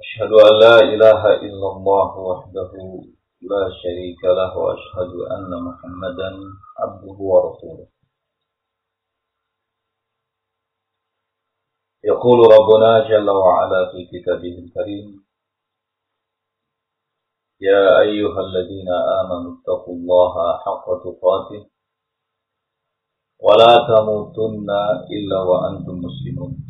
أشهد أن لا إله إلا الله وحده لا شريك له وأشهد أن محمدا عبده ورسوله. يقول ربنا جل وعلا في كتابه الكريم يا أيها الذين آمنوا اتقوا الله حق تقاته ولا تموتن إلا وأنتم مسلمون.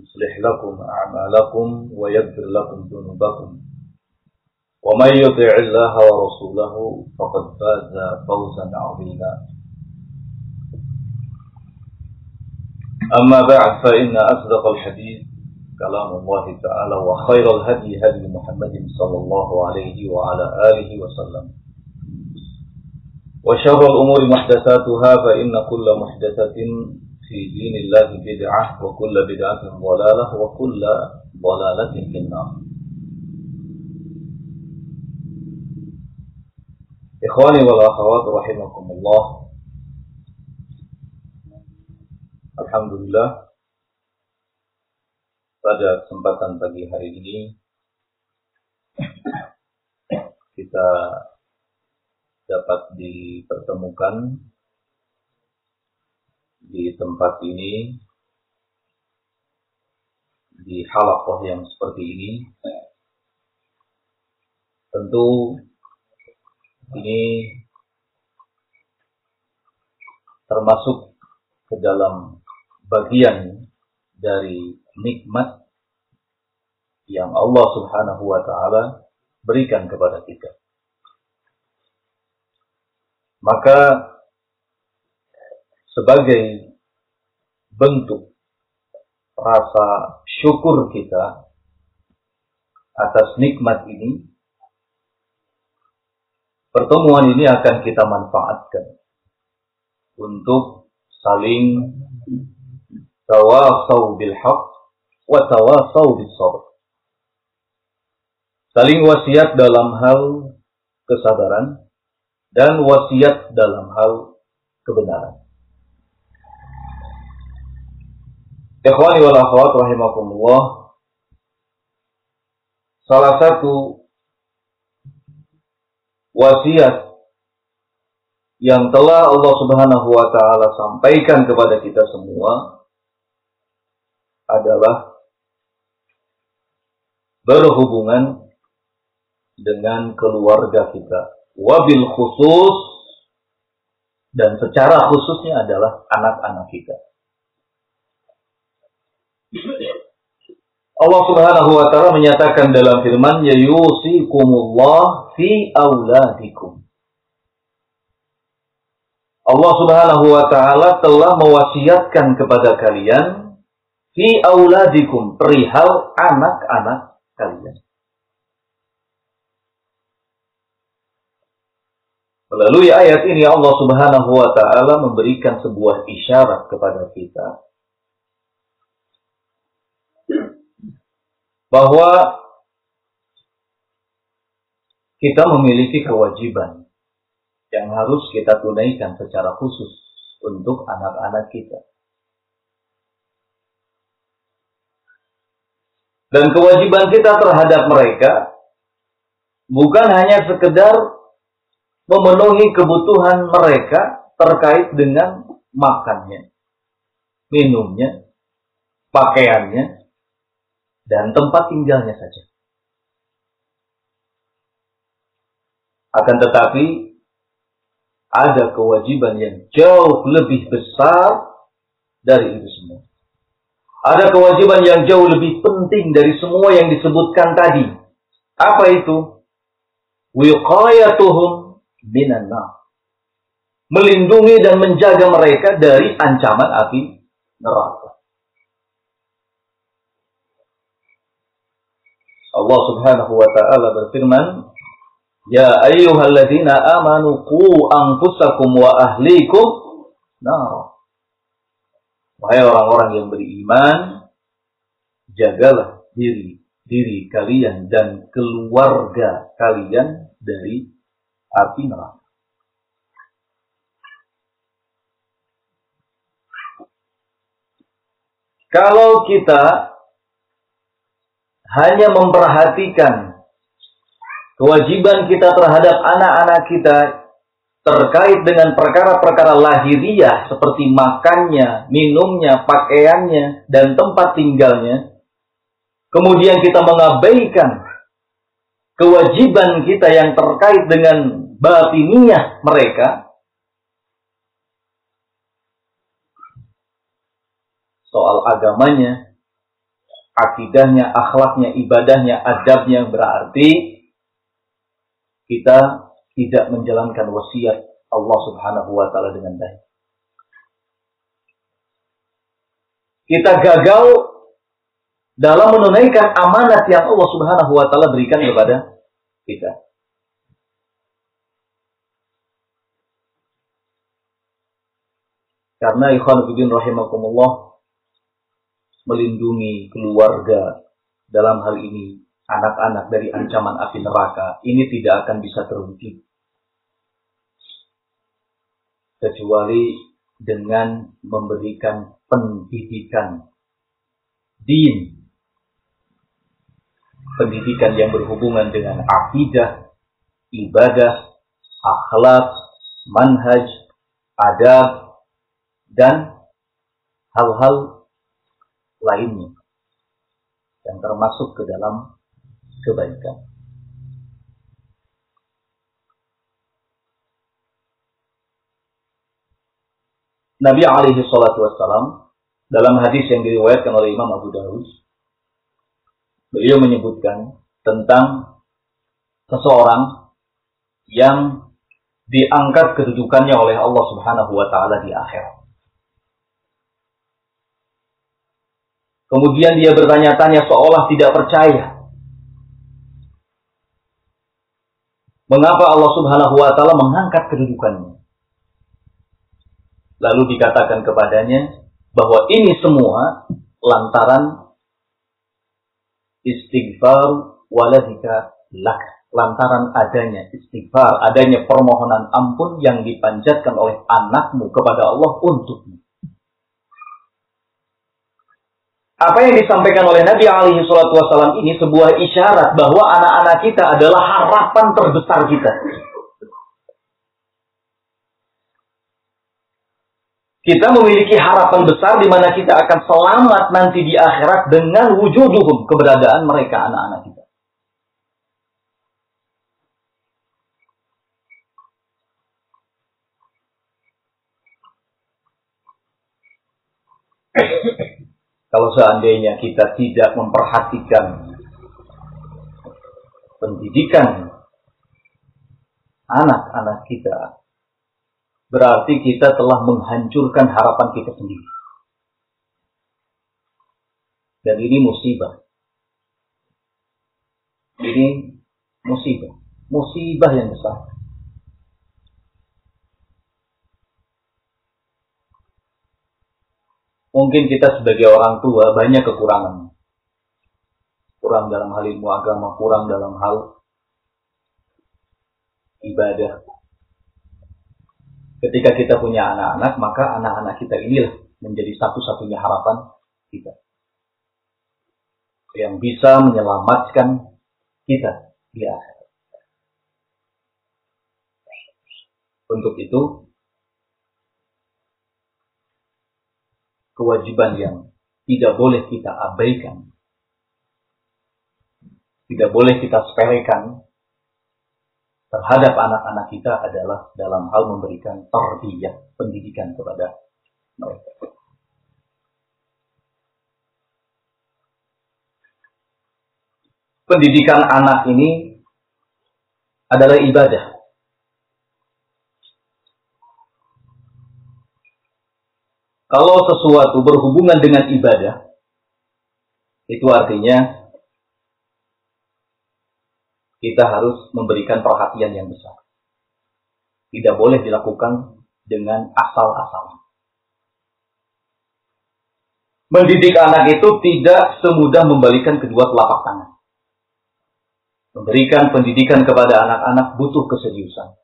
يصلح لكم أعمالكم ويغفر لكم ذنوبكم. ومن يطع الله ورسوله فقد فاز فوزا عظيما. أما بعد فإن أصدق الحديث كلام الله تعالى وخير الهدي هدي محمد صلى الله عليه وعلى آله وسلم. وشر الأمور محدثاتها فإن كل محدثة في دين الله بدعة وكل بدعة ضلالة وكل ضلالة في النار إخواني والأخوات رحمكم الله Alhamdulillah pada kesempatan pagi hari ini kita dapat dipertemukan di tempat ini di halakoh yang seperti ini tentu ini termasuk ke dalam bagian dari nikmat yang Allah Subhanahu wa taala berikan kepada kita. Maka sebagai bentuk rasa syukur kita atas nikmat ini, pertemuan ini akan kita manfaatkan untuk saling tawasau bil haq wa tawasau sabr. Saling wasiat dalam hal kesadaran dan wasiat dalam hal kebenaran. Ikhwani wal akhwat rahimakumullah. Salah satu wasiat yang telah Allah Subhanahu wa taala sampaikan kepada kita semua adalah berhubungan dengan keluarga kita. Wabil khusus dan secara khususnya adalah anak-anak kita. Allah Subhanahu wa taala menyatakan dalam firman-Nya yusikumullah fi auladikum. Allah Subhanahu wa taala telah mewasiatkan kepada kalian fi auladikum perihal anak-anak kalian. Melalui ayat ini Allah Subhanahu wa taala memberikan sebuah isyarat kepada kita bahwa kita memiliki kewajiban yang harus kita tunaikan secara khusus untuk anak-anak kita. Dan kewajiban kita terhadap mereka bukan hanya sekedar memenuhi kebutuhan mereka terkait dengan makannya, minumnya, pakaiannya, dan tempat tinggalnya saja. Akan tetapi ada kewajiban yang jauh lebih besar dari itu semua. Ada kewajiban yang jauh lebih penting dari semua yang disebutkan tadi. Apa itu? Wiqayatuhum minan. Melindungi dan menjaga mereka dari ancaman api neraka. Allah Subhanahu wa taala berfirman, "Ya ayyuhalladzina amanu qu anfusakum wa ahlikum nar." Wahai orang-orang yang beriman, jagalah diri diri kalian dan keluarga kalian dari api neraka. Kalau kita hanya memperhatikan kewajiban kita terhadap anak-anak kita terkait dengan perkara-perkara lahiriah seperti makannya, minumnya, pakaiannya, dan tempat tinggalnya, kemudian kita mengabaikan kewajiban kita yang terkait dengan batiniah mereka, soal agamanya, akidahnya, akhlaknya, ibadahnya, adabnya berarti kita tidak menjalankan wasiat Allah Subhanahu wa taala dengan baik. Kita gagal dalam menunaikan amanat yang Allah Subhanahu wa taala berikan kepada kita. Karena ikhwan fillah rahimakumullah melindungi keluarga dalam hal ini anak-anak dari ancaman api neraka ini tidak akan bisa terwujud kecuali dengan memberikan pendidikan din. Pendidikan yang berhubungan dengan akidah ibadah akhlak manhaj adab dan hal-hal lainnya yang termasuk ke dalam kebaikan. Nabi alaihi salatu wassalam dalam hadis yang diriwayatkan oleh Imam Abu Dawud beliau menyebutkan tentang seseorang yang diangkat kedudukannya oleh Allah Subhanahu wa taala di akhirat. Kemudian dia bertanya-tanya seolah tidak percaya Mengapa Allah Subhanahu wa taala mengangkat kedudukannya? Lalu dikatakan kepadanya bahwa ini semua lantaran istighfar waladika lak lantaran adanya istighfar, adanya permohonan ampun yang dipanjatkan oleh anakmu kepada Allah untukmu. Apa yang disampaikan oleh Nabi alaihi salatu wasallam ini sebuah isyarat bahwa anak-anak kita adalah harapan terbesar kita. Kita memiliki harapan besar di mana kita akan selamat nanti di akhirat dengan wujuduhum keberadaan mereka anak-anak kita. Kalau seandainya kita tidak memperhatikan pendidikan anak-anak kita, berarti kita telah menghancurkan harapan kita sendiri. Dan ini musibah. Ini musibah. Musibah yang besar. Mungkin kita sebagai orang tua banyak kekurangan. Kurang dalam hal ilmu agama, kurang dalam hal ibadah. Ketika kita punya anak-anak, maka anak-anak kita inilah menjadi satu-satunya harapan kita. Yang bisa menyelamatkan kita di akhirat. Untuk itu, kewajiban yang tidak boleh kita abaikan. Tidak boleh kita sepelekan terhadap anak-anak kita adalah dalam hal memberikan tarbiyah, pendidikan kepada mereka. Pendidikan anak ini adalah ibadah. Kalau sesuatu berhubungan dengan ibadah, itu artinya kita harus memberikan perhatian yang besar. Tidak boleh dilakukan dengan asal-asalan. Mendidik anak itu tidak semudah membalikan kedua telapak tangan. Memberikan pendidikan kepada anak-anak butuh keseriusan,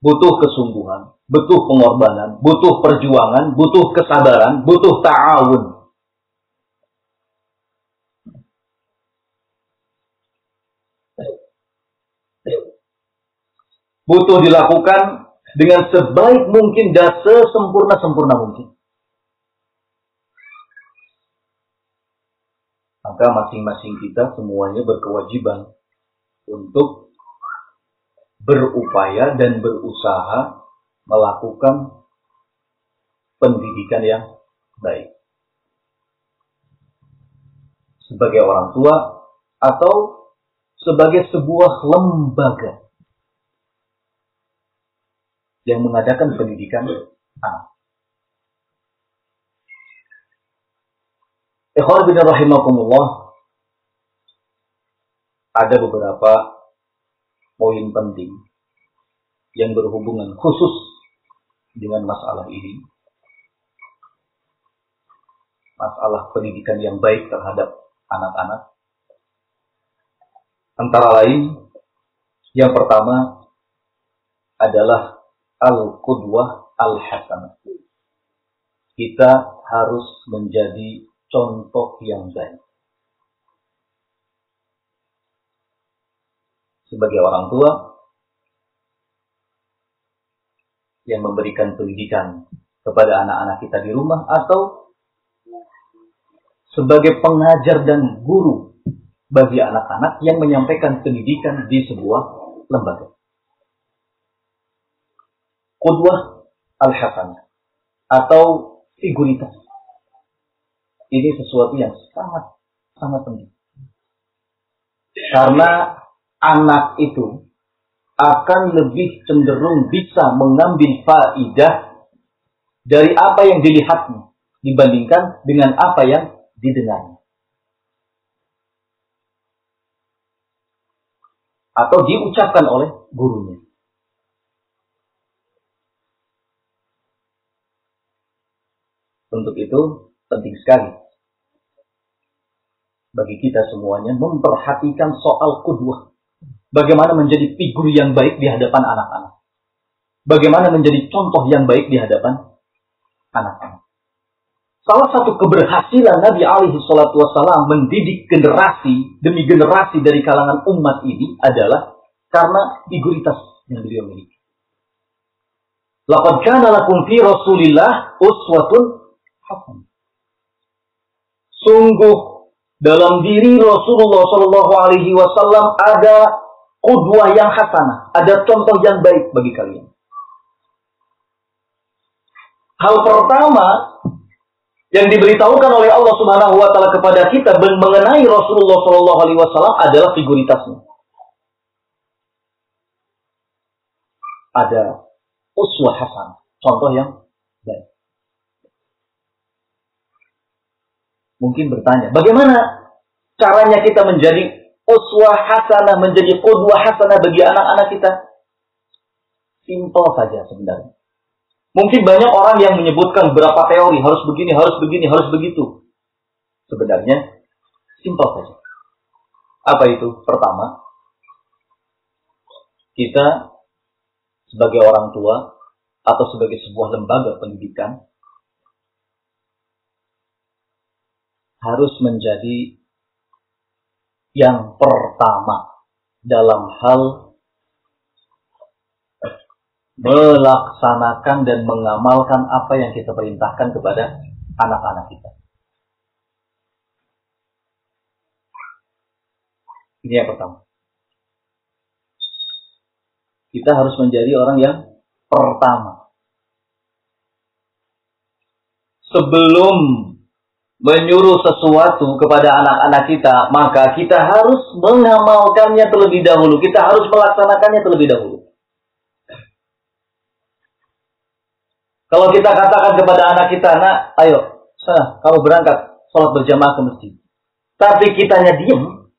butuh kesungguhan, butuh pengorbanan, butuh perjuangan, butuh kesabaran, butuh ta'awun. butuh dilakukan dengan sebaik mungkin dan sesempurna-sempurna mungkin. Maka masing-masing kita semuanya berkewajiban untuk berupaya dan berusaha melakukan pendidikan yang baik. Sebagai orang tua atau sebagai sebuah lembaga yang mengadakan pendidikan anak. Ikhwan bin rahimakumullah ada beberapa poin penting yang berhubungan khusus dengan masalah ini. Masalah pendidikan yang baik terhadap anak-anak. Antara lain, yang pertama adalah al-qudwah al-hasanah. Kita harus menjadi contoh yang baik. Sebagai orang tua yang memberikan pendidikan kepada anak-anak kita di rumah atau sebagai pengajar dan guru bagi anak-anak yang menyampaikan pendidikan di sebuah lembaga. Qudwah al-hasanah atau figuritas. Ini sesuatu yang sangat sangat penting. Karena anak itu akan lebih cenderung bisa mengambil faidah dari apa yang dilihatnya dibandingkan dengan apa yang didengarnya. Atau diucapkan oleh gurunya. Untuk itu penting sekali bagi kita semuanya memperhatikan soal kudwah. Bagaimana menjadi figur yang baik di hadapan anak-anak. Bagaimana menjadi contoh yang baik di hadapan anak-anak. Salah satu keberhasilan Nabi alaihi salatu wasallam mendidik generasi demi generasi dari kalangan umat ini adalah karena figuritas yang beliau miliki. Laqad kana lakum fi uswatun hasan. Sungguh dalam diri Rasulullah Shallallahu Alaihi Wasallam ada kudwah yang hasanah, ada contoh yang baik bagi kalian. Hal pertama yang diberitahukan oleh Allah Subhanahu wa taala kepada kita mengenai Rasulullah Shallallahu alaihi wasallam adalah figuritasnya. Ada uswah hasan, contoh yang baik. mungkin bertanya, bagaimana caranya kita menjadi uswah hasanah, menjadi qudwah hasanah bagi anak-anak kita? Simpel saja sebenarnya. Mungkin banyak orang yang menyebutkan berapa teori, harus begini, harus begini, harus begitu. Sebenarnya, simpel saja. Apa itu? Pertama, kita sebagai orang tua atau sebagai sebuah lembaga pendidikan harus menjadi yang pertama dalam hal melaksanakan dan mengamalkan apa yang kita perintahkan kepada anak-anak kita. Ini yang pertama. Kita harus menjadi orang yang pertama. Sebelum menyuruh sesuatu kepada anak-anak kita, maka kita harus mengamalkannya terlebih dahulu. Kita harus melaksanakannya terlebih dahulu. Kalau kita katakan kepada anak kita, nak, ayo, sana, kamu berangkat, sholat berjamaah ke masjid. Tapi kitanya diam,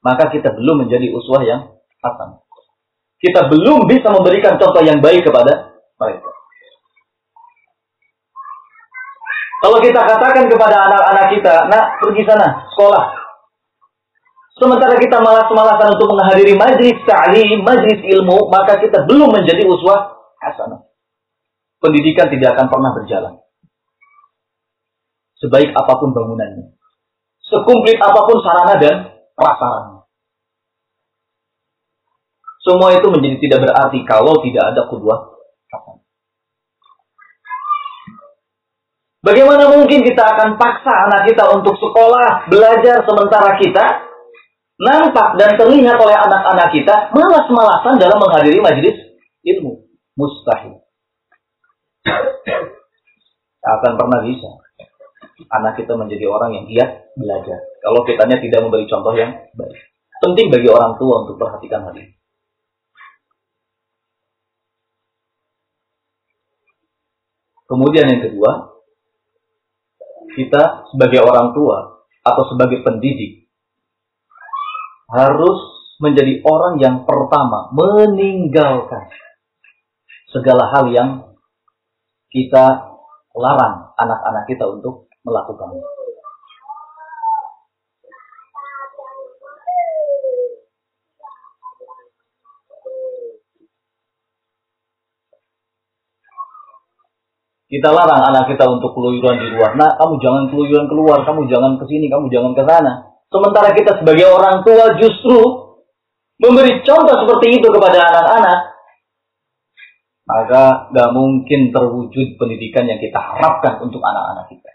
maka kita belum menjadi uswah yang hasan. Kita belum bisa memberikan contoh yang baik kepada mereka. Kalau kita katakan kepada anak-anak kita, nak pergi sana, sekolah. Sementara kita malas-malasan untuk menghadiri majlis ta'lim, majlis ilmu, maka kita belum menjadi uswah hasanah. Pendidikan tidak akan pernah berjalan. Sebaik apa pun bangunannya. Sekumplit apa pun sarana dan prasarana. Semua itu menjadi tidak berarti kalau tidak ada kedua Bagaimana mungkin kita akan paksa anak kita untuk sekolah, belajar sementara kita nampak dan terlihat oleh anak-anak kita malas-malasan dalam menghadiri majelis ilmu? Mustahil. Tak akan pernah bisa. Anak kita menjadi orang yang giat belajar. Kalau kitanya tidak memberi contoh yang baik. Penting bagi orang tua untuk perhatikan hal ini. Kemudian yang kedua, kita sebagai orang tua atau sebagai pendidik harus menjadi orang yang pertama meninggalkan segala hal yang kita larang anak-anak kita untuk melakukannya. Kita larang anak kita untuk keluyuran di luar. Nah, kamu jangan keluyuran keluar, kamu jangan ke sini, kamu jangan ke sana. Sementara kita sebagai orang tua justru memberi contoh seperti itu kepada anak-anak. Maka gak mungkin terwujud pendidikan yang kita harapkan untuk anak-anak kita.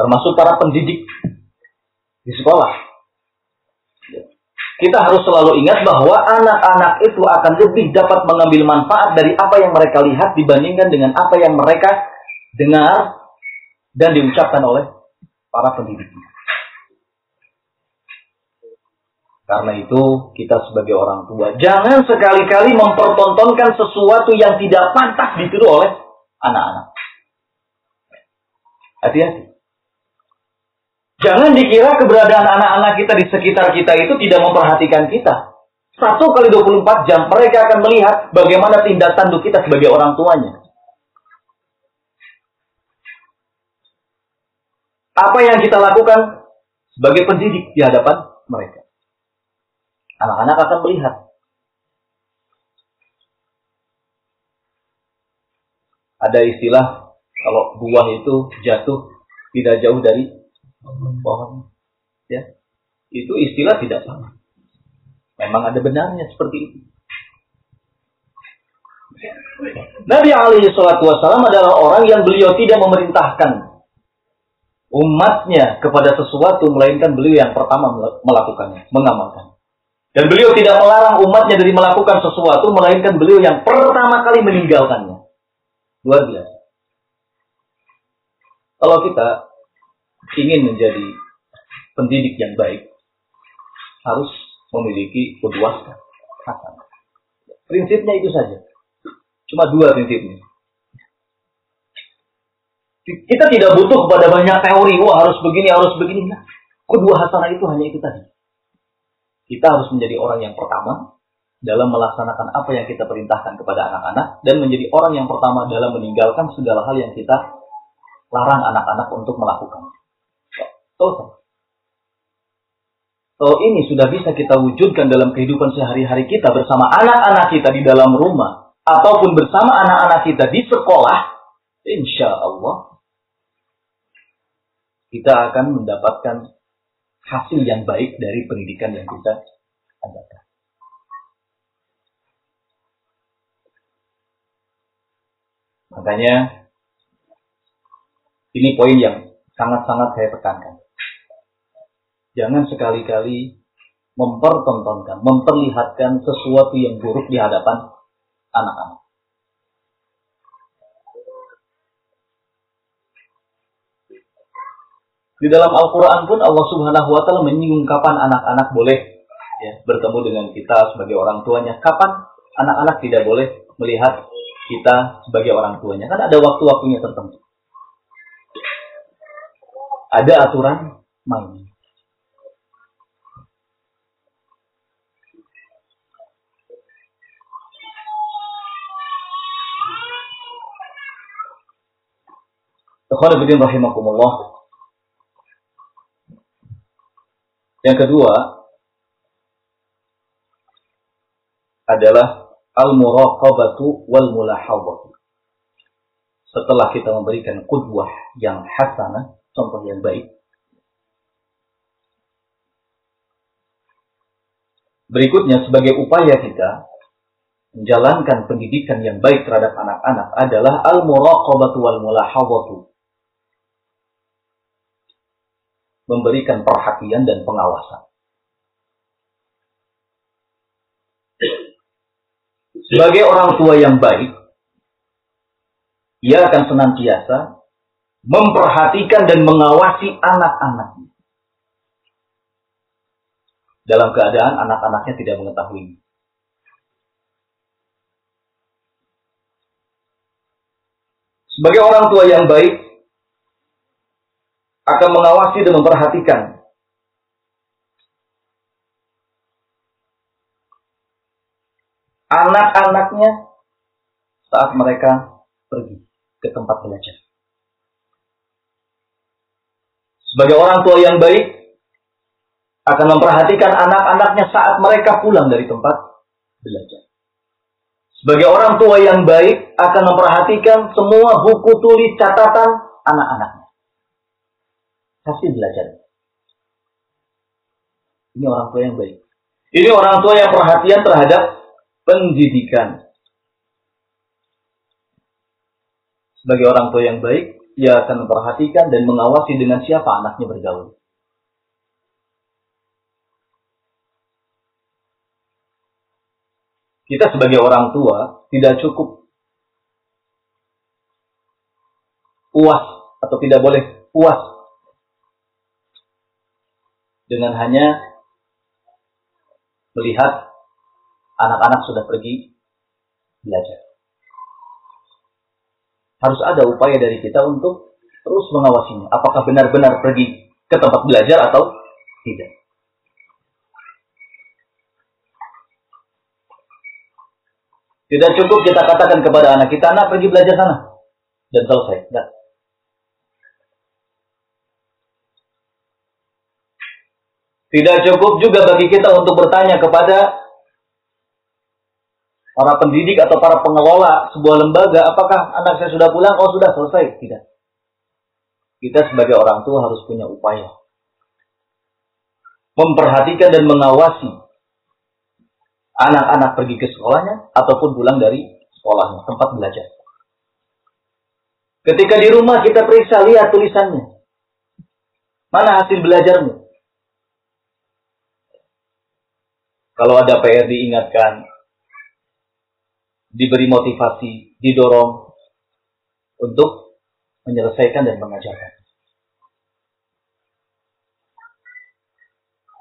Termasuk para pendidik di sekolah. Kita harus selalu ingat bahwa anak-anak itu akan lebih dapat mengambil manfaat dari apa yang mereka lihat dibandingkan dengan apa yang mereka dengar dan diucapkan oleh para pendidik. Karena itu kita sebagai orang tua jangan sekali-kali mempertontonkan sesuatu yang tidak pantas ditiru oleh anak-anak. Hati-hati. Jangan dikira keberadaan anak-anak kita di sekitar kita itu tidak memperhatikan kita. Satu kali 24 jam mereka akan melihat bagaimana tindak tanduk kita sebagai orang tuanya. Apa yang kita lakukan sebagai pendidik di hadapan mereka. Anak-anak akan melihat. Ada istilah kalau buah itu jatuh tidak jauh dari pohon ya itu istilah tidak sama memang ada benarnya seperti itu Nabi alaihi salatu wasallam adalah orang yang beliau tidak memerintahkan umatnya kepada sesuatu melainkan beliau yang pertama melakukannya, mengamalkan. Dan beliau tidak melarang umatnya dari melakukan sesuatu melainkan beliau yang pertama kali meninggalkannya. Luar biasa. Kalau kita ingin menjadi pendidik yang baik harus memiliki kedua hasan. Prinsipnya itu saja. Cuma dua prinsipnya. Kita tidak butuh kepada banyak teori, wah harus begini, harus begini. Nah, kedua hasanah itu hanya itu tadi. Kita harus menjadi orang yang pertama dalam melaksanakan apa yang kita perintahkan kepada anak-anak dan menjadi orang yang pertama dalam meninggalkan segala hal yang kita larang anak-anak untuk melakukan. Selesai. Kalau ini sudah bisa kita wujudkan dalam kehidupan sehari-hari kita bersama anak-anak kita di dalam rumah ataupun bersama anak-anak kita di sekolah, insya Allah kita akan mendapatkan hasil yang baik dari pendidikan yang kita adakan. Makanya ini poin yang sangat-sangat saya tekankan. Jangan sekali-kali mempertontonkan, memperlihatkan sesuatu yang buruk di hadapan anak-anak. Di dalam Al-Quran pun Allah Subhanahu wa Ta'ala menyinggung kapan anak-anak boleh ya, bertemu dengan kita sebagai orang tuanya. Kapan anak-anak tidak boleh melihat kita sebagai orang tuanya. Kan ada waktu-waktunya tertentu. Ada aturan main. Ikhwanuddin rahimakumullah. Yang kedua adalah al-muraqabatu wal mulahadhah. Setelah kita memberikan kudwah yang hasanah, contoh yang baik. Berikutnya sebagai upaya kita menjalankan pendidikan yang baik terhadap anak-anak adalah al-muraqabatu wal mulahadhatu. Memberikan perhatian dan pengawasan. Sebagai orang tua yang baik, ia akan senantiasa memperhatikan dan mengawasi anak-anaknya. Dalam keadaan anak-anaknya tidak mengetahui. Sebagai orang tua yang baik, akan mengawasi dan memperhatikan anak-anaknya saat mereka pergi ke tempat belajar. Sebagai orang tua yang baik, akan memperhatikan anak-anaknya saat mereka pulang dari tempat belajar. Sebagai orang tua yang baik, akan memperhatikan semua buku tulis catatan anak-anaknya. Hasil belajar. Ini orang tua yang baik. Ini orang tua yang perhatian terhadap pendidikan. Sebagai orang tua yang baik, ia akan memperhatikan dan mengawasi dengan siapa anaknya bergaul. Kita sebagai orang tua tidak cukup puas atau tidak boleh puas dengan hanya melihat anak-anak sudah pergi belajar. Harus ada upaya dari kita untuk terus mengawasinya. Apakah benar-benar pergi ke tempat belajar atau tidak. Tidak cukup kita katakan kepada anak kita, anak pergi belajar sana. Dan selesai. Tidak. Tidak cukup juga bagi kita untuk bertanya kepada para pendidik atau para pengelola sebuah lembaga, apakah anak saya sudah pulang? Oh sudah selesai. Tidak. Kita sebagai orang tua harus punya upaya. Memperhatikan dan mengawasi anak-anak pergi ke sekolahnya ataupun pulang dari sekolahnya, tempat belajar. Ketika di rumah kita periksa, lihat tulisannya. Mana hasil belajarnya? Kalau ada PR diingatkan, diberi motivasi, didorong untuk menyelesaikan dan mengajarkan.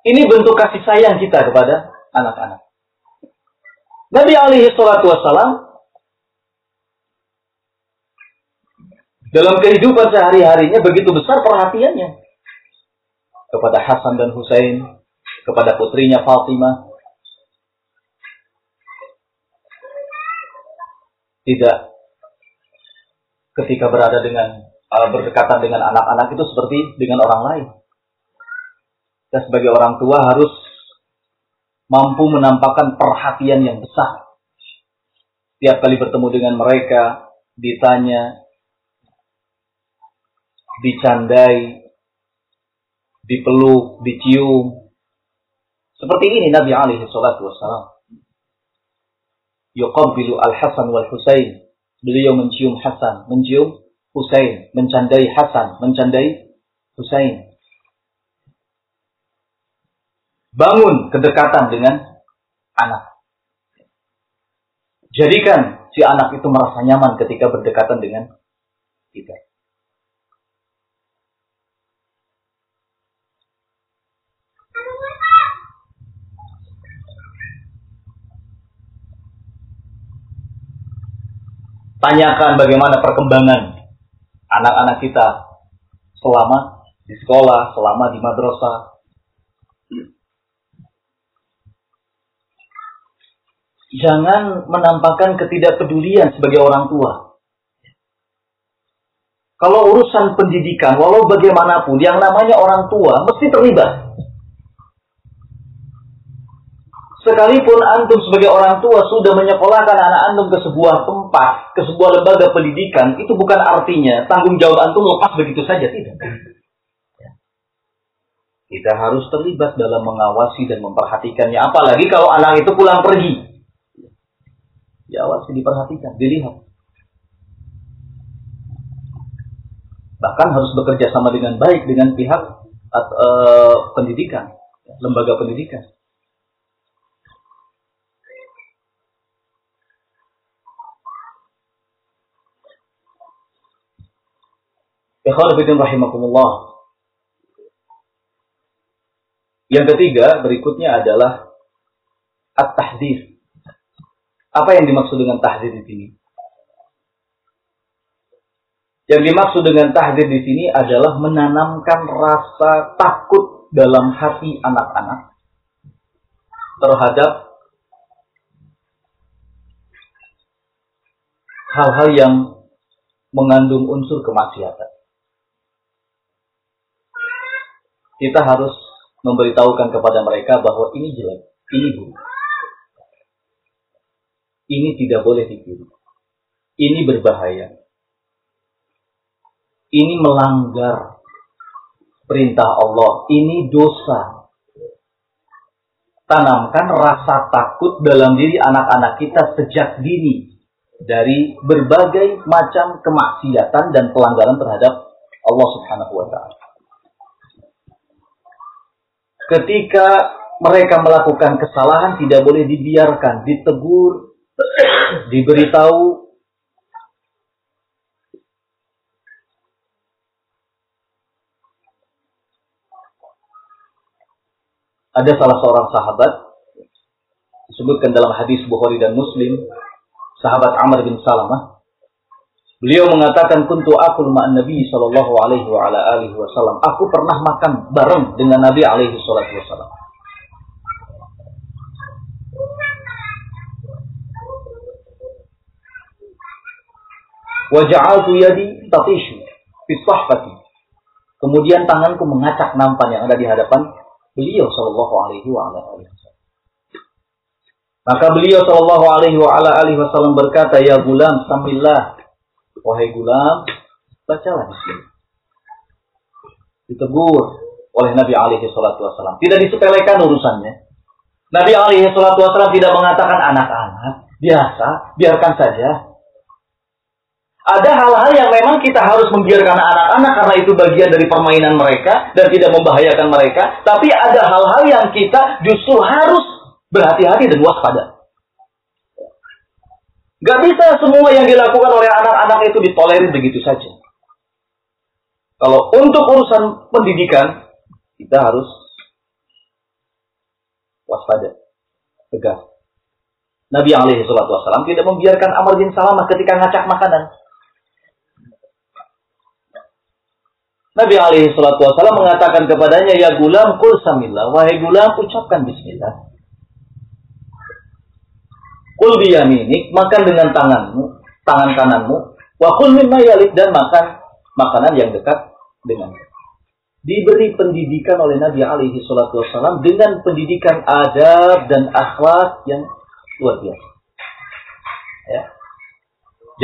Ini bentuk kasih sayang kita kepada anak-anak. Nabi alaihi salatu wassalam dalam kehidupan sehari-harinya begitu besar perhatiannya kepada Hasan dan Husain, kepada putrinya Fatimah, tidak ketika berada dengan uh, berdekatan dengan anak-anak itu seperti dengan orang lain. Kita sebagai orang tua harus mampu menampakkan perhatian yang besar. Tiap kali bertemu dengan mereka, ditanya, dicandai, dipeluk, dicium. Seperti ini Nabi alaihi salatu wassalam yuqabbilu al-Hasan wal Husain. Beliau mencium Hasan, mencium Husain, mencandai Hasan, mencandai Husain. Bangun kedekatan dengan anak. Jadikan si anak itu merasa nyaman ketika berdekatan dengan kita. Tanyakan bagaimana perkembangan anak-anak kita selama di sekolah, selama di madrasah, jangan menampakkan ketidakpedulian sebagai orang tua. Kalau urusan pendidikan, walau bagaimanapun, yang namanya orang tua mesti terlibat. Sekalipun antum sebagai orang tua sudah menyekolahkan anak antum ke sebuah tempat, ke sebuah lembaga pendidikan, itu bukan artinya tanggung jawab antum lepas begitu saja, tidak. Kita harus terlibat dalam mengawasi dan memperhatikannya. Apalagi kalau anak itu pulang pergi diawasi, diperhatikan, dilihat. Bahkan harus bekerja sama dengan baik dengan pihak uh, pendidikan, lembaga pendidikan. Rahimakumullah. Yang ketiga berikutnya adalah at-tahdits apa yang dimaksud dengan tahdir di sini? Yang dimaksud dengan tahdir di sini adalah menanamkan rasa takut dalam hati anak-anak terhadap hal-hal yang mengandung unsur kemaksiatan. Kita harus memberitahukan kepada mereka bahwa ini jelek, ini buruk. Ini tidak boleh ditiru. Ini berbahaya. Ini melanggar perintah Allah. Ini dosa. Tanamkan rasa takut dalam diri anak-anak kita sejak dini dari berbagai macam kemaksiatan dan pelanggaran terhadap Allah Subhanahu wa taala. Ketika mereka melakukan kesalahan tidak boleh dibiarkan, ditegur, diberitahu. Ada salah seorang sahabat disebutkan dalam hadis Bukhari dan Muslim sahabat Amr bin Salamah beliau mengatakan kuntu aku ma'an Nabi sallallahu alaihi wa ala alihi wasallam aku pernah makan bareng dengan Nabi alaihi salatu wasallam Waja'altu yadi tatishu fi sahfati. Kemudian tanganku mengacak nampan yang ada di hadapan beliau sallallahu alaihi wa ala alihi Maka beliau sallallahu alaihi wa ala alihi wasallam berkata, "Ya gulam, sambillah." Wahai gulam, bacalah bismillah. Ditegur oleh Nabi alaihi salatu wasallam. Tidak disepelekan urusannya. Nabi alaihi salatu wasallam tidak mengatakan anak-anak, biasa, biarkan saja ada hal-hal yang memang kita harus membiarkan anak-anak karena itu bagian dari permainan mereka dan tidak membahayakan mereka. Tapi ada hal-hal yang kita justru harus berhati-hati dan waspada. Gak bisa semua yang dilakukan oleh anak-anak itu ditolerir begitu saja. Kalau untuk urusan pendidikan, kita harus waspada, tegas. Nabi alaihi salatu wasallam tidak membiarkan Amr bin Salamah ketika ngacak makanan. Nabi alaihi salatu wasallam mengatakan kepadanya, "Ya gulam, kul samillah." Wahai gulam, ucapkan bismillah. Kul biyaminik, makan dengan tanganmu, tangan kananmu. Wa kul mimma dan makan makanan yang dekat dengan Diberi pendidikan oleh Nabi alaihi salatu wasallam dengan pendidikan adab dan akhlak yang luar biasa. Ya.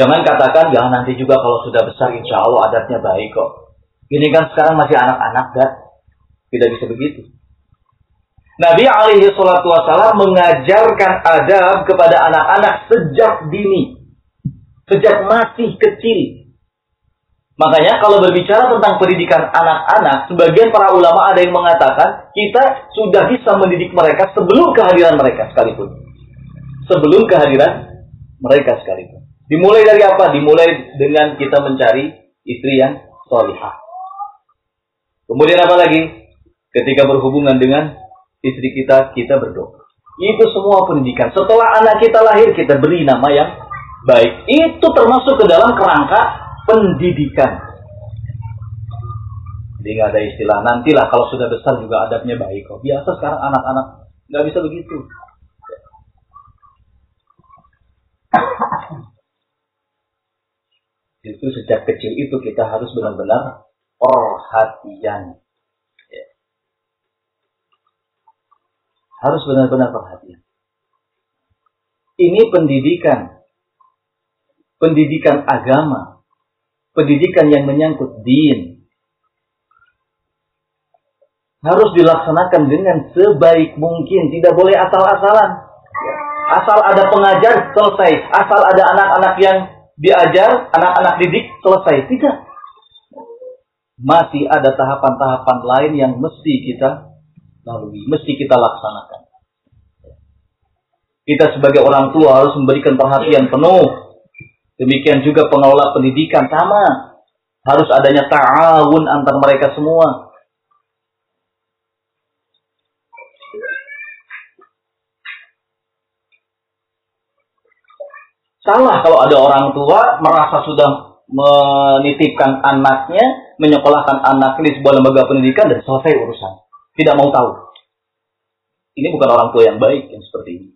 Jangan katakan, ya nanti juga kalau sudah besar insya Allah adatnya baik kok. Ini kan sekarang masih anak-anak dan tidak bisa begitu. Nabi alaihi salatu wasallam mengajarkan adab kepada anak-anak sejak dini. Sejak masih kecil. Makanya kalau berbicara tentang pendidikan anak-anak, sebagian para ulama ada yang mengatakan kita sudah bisa mendidik mereka sebelum kehadiran mereka sekalipun. Sebelum kehadiran mereka sekalipun. Dimulai dari apa? Dimulai dengan kita mencari istri yang solihah. Kemudian apa lagi? Ketika berhubungan dengan istri kita, kita berdoa. Itu semua pendidikan. Setelah anak kita lahir, kita beri nama yang baik. Itu termasuk ke dalam kerangka pendidikan. Jadi nggak ada istilah nantilah kalau sudah besar juga adabnya baik kok. Biasa sekarang anak-anak nggak bisa begitu. Itu sejak kecil itu kita harus benar-benar perhatian. Ya. Harus benar-benar perhatian. Ini pendidikan. Pendidikan agama pendidikan yang menyangkut din harus dilaksanakan dengan sebaik mungkin, tidak boleh asal-asalan. Asal ada pengajar selesai, asal ada anak-anak yang diajar, anak-anak didik selesai. Tidak. Masih ada tahapan-tahapan lain yang mesti kita lalui, mesti kita laksanakan. Kita sebagai orang tua harus memberikan perhatian penuh Demikian juga pengelola pendidikan sama. Harus adanya ta'awun antar mereka semua. Salah kalau ada orang tua merasa sudah menitipkan anaknya, menyekolahkan anaknya di sebuah lembaga pendidikan dan selesai urusan. Tidak mau tahu. Ini bukan orang tua yang baik yang seperti ini.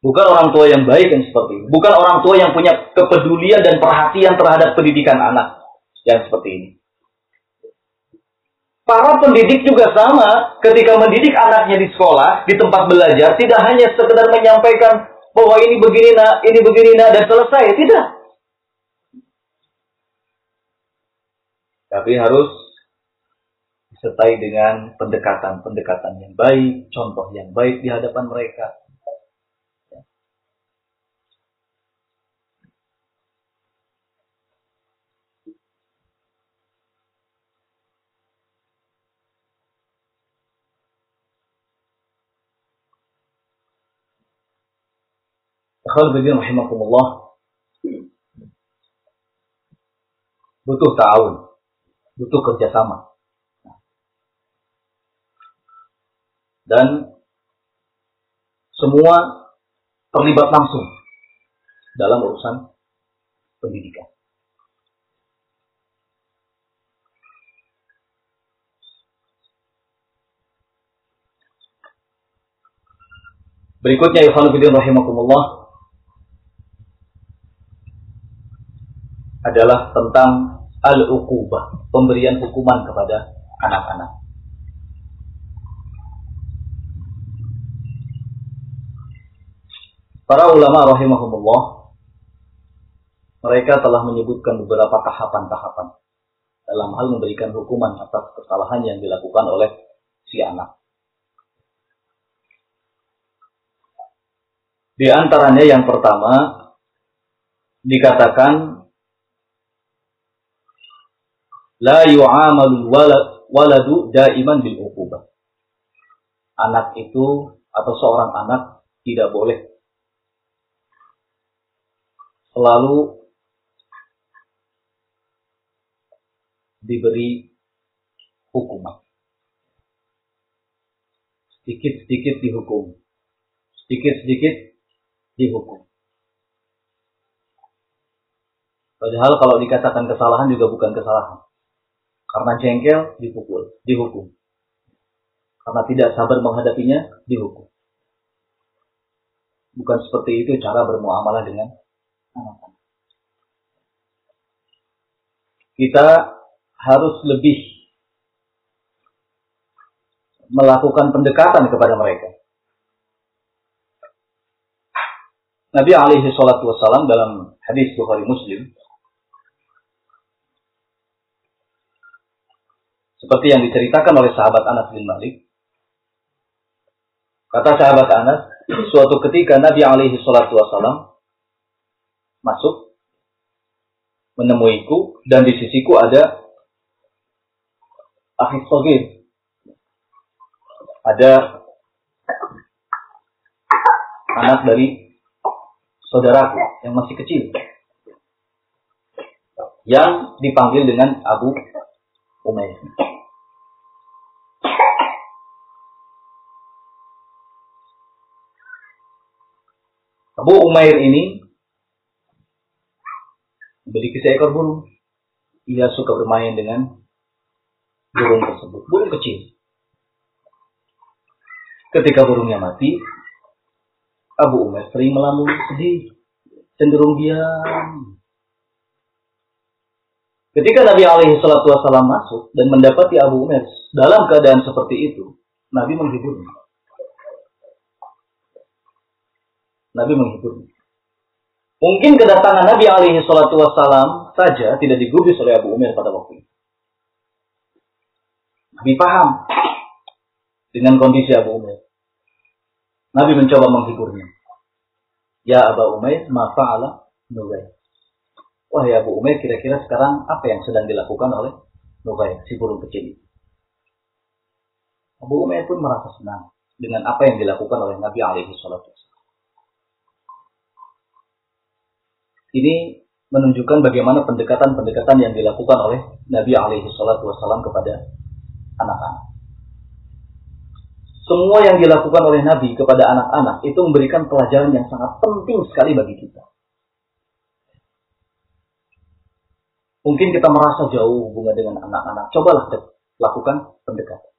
Bukan orang tua yang baik yang seperti ini. Bukan orang tua yang punya kepedulian dan perhatian terhadap pendidikan anak yang seperti ini. Para pendidik juga sama ketika mendidik anaknya di sekolah, di tempat belajar, tidak hanya sekedar menyampaikan bahwa ini begini nak, ini begini nak, dan selesai. Tidak. Tapi harus disertai dengan pendekatan-pendekatan yang baik, contoh yang baik di hadapan mereka Ikhwan bidin rahimakumullah. Butuh ta'awun. Butuh kerjasama. Dan semua terlibat langsung dalam urusan pendidikan. Berikutnya fillah rahimakumullah adalah tentang al-uqubah, pemberian hukuman kepada anak-anak. Para ulama rahimahumullah mereka telah menyebutkan beberapa tahapan-tahapan dalam hal memberikan hukuman atas kesalahan yang dilakukan oleh si anak. Di antaranya yang pertama dikatakan la yu'amalu waladu daiman bil uqubah. Anak itu atau seorang anak tidak boleh selalu diberi hukuman. Sedikit-sedikit dihukum. Sedikit-sedikit dihukum. Padahal kalau dikatakan kesalahan juga bukan kesalahan. Karena jengkel dipukul, dihukum. Karena tidak sabar menghadapinya, dihukum. Bukan seperti itu cara bermuamalah dengan Kita harus lebih melakukan pendekatan kepada mereka. Nabi alaihi salatu wassalam dalam hadis Bukhari Muslim Seperti yang diceritakan oleh sahabat Anas bin Malik. Kata sahabat Anas, suatu ketika Nabi alaihi salatu wasallam masuk menemuiku dan di sisiku ada akhir sogir. Ada anak dari saudaraku yang masih kecil. Yang dipanggil dengan Abu Umayyah. Abu Umair ini memiliki seekor burung. Ia suka bermain dengan burung tersebut. Burung kecil. Ketika burungnya mati, Abu Umair sering melamun sedih, cenderung diam. Ketika Nabi alaihi salatu wasallam masuk dan mendapati Abu Umair dalam keadaan seperti itu, Nabi menghiburnya. Nabi menghiburnya. Mungkin kedatangan Nabi alaihi salatu wassalam saja tidak digubris oleh Abu Umar pada waktu itu. Nabi paham dengan kondisi Abu Umar. Nabi mencoba menghiburnya. Ya Abu Umair, ma fa'ala Nubair. Wahai Abu Umair, kira-kira sekarang apa yang sedang dilakukan oleh Nubair, si burung kecil itu? Abu Umair pun merasa senang dengan apa yang dilakukan oleh Nabi alaihi salatu Ini menunjukkan bagaimana pendekatan-pendekatan yang dilakukan oleh Nabi alaihi salatu wasallam kepada anak-anak. Semua yang dilakukan oleh Nabi kepada anak-anak itu memberikan pelajaran yang sangat penting sekali bagi kita. Mungkin kita merasa jauh hubungan dengan anak-anak. Cobalah lakukan pendekatan.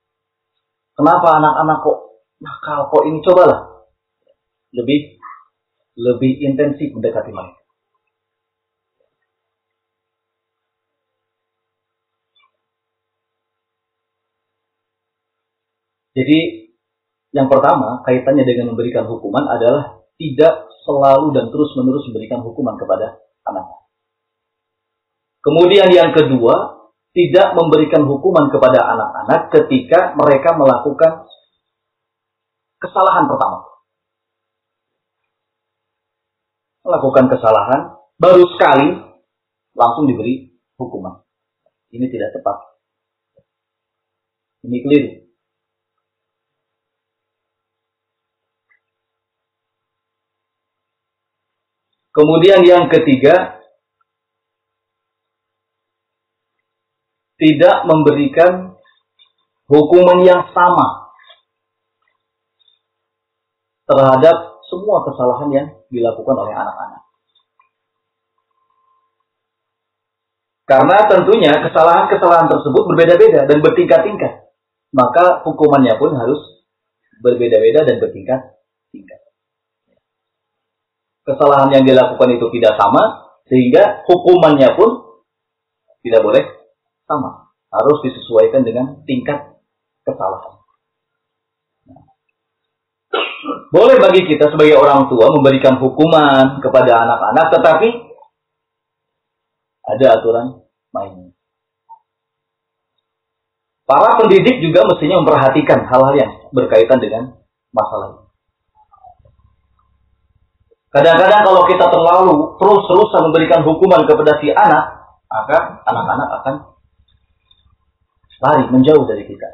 Kenapa anak-anak kok nakal kok ini? Cobalah lebih lebih intensif mendekati mereka. Jadi yang pertama kaitannya dengan memberikan hukuman adalah tidak selalu dan terus-menerus memberikan hukuman kepada anak. Kemudian yang kedua, tidak memberikan hukuman kepada anak-anak ketika mereka melakukan kesalahan pertama. Melakukan kesalahan baru sekali langsung diberi hukuman. Ini tidak tepat. Ini keliru. Kemudian yang ketiga, tidak memberikan hukuman yang sama terhadap semua kesalahan yang dilakukan oleh anak-anak. Karena tentunya kesalahan-kesalahan tersebut berbeda-beda dan bertingkat-tingkat. Maka hukumannya pun harus berbeda-beda dan bertingkat-tingkat kesalahan yang dilakukan itu tidak sama, sehingga hukumannya pun tidak boleh sama. Harus disesuaikan dengan tingkat kesalahan. Boleh bagi kita sebagai orang tua memberikan hukuman kepada anak-anak, tetapi ada aturan main. Para pendidik juga mestinya memperhatikan hal-hal yang berkaitan dengan masalah ini. Kadang-kadang kalau kita terlalu terus-terusan memberikan hukuman kepada si anak, maka anak-anak akan lari menjauh dari kita.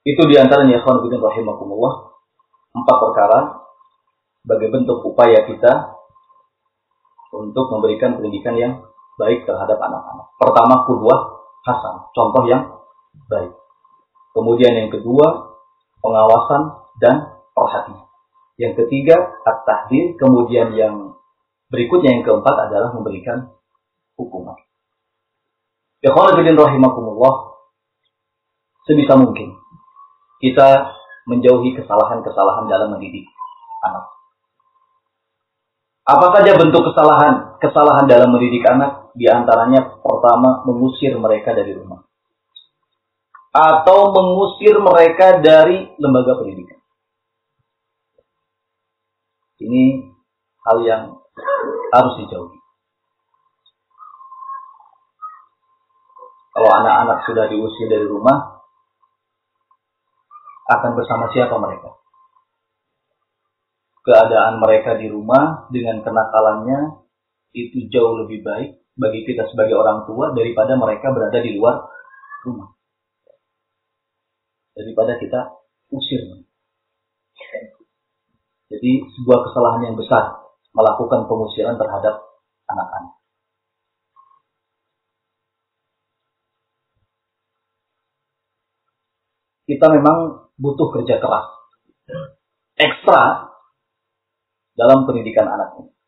Itu di antaranya ikhwan fillah rahimakumullah empat perkara sebagai bentuk upaya kita untuk memberikan pendidikan yang baik terhadap anak-anak. Pertama, kudwah hasan, contoh yang baik. Kemudian yang kedua, pengawasan dan perhatian. Yang ketiga, at-tahdir. Kemudian yang berikutnya yang keempat adalah memberikan hukuman. Ya rahimakumullah. Sebisa mungkin kita menjauhi kesalahan-kesalahan dalam mendidik anak. Apa saja bentuk kesalahan? Kesalahan dalam mendidik anak di antaranya pertama mengusir mereka dari rumah. Atau mengusir mereka dari lembaga pendidikan. Ini hal yang harus dijauhi. Kalau anak-anak sudah diusir dari rumah, akan bersama siapa mereka? Keadaan mereka di rumah dengan kenakalannya itu jauh lebih baik bagi kita sebagai orang tua daripada mereka berada di luar rumah. Daripada kita usir. Jadi sebuah kesalahan yang besar melakukan pengusiran terhadap anak-anak. Kita memang butuh kerja keras ekstra dalam pendidikan anak ini.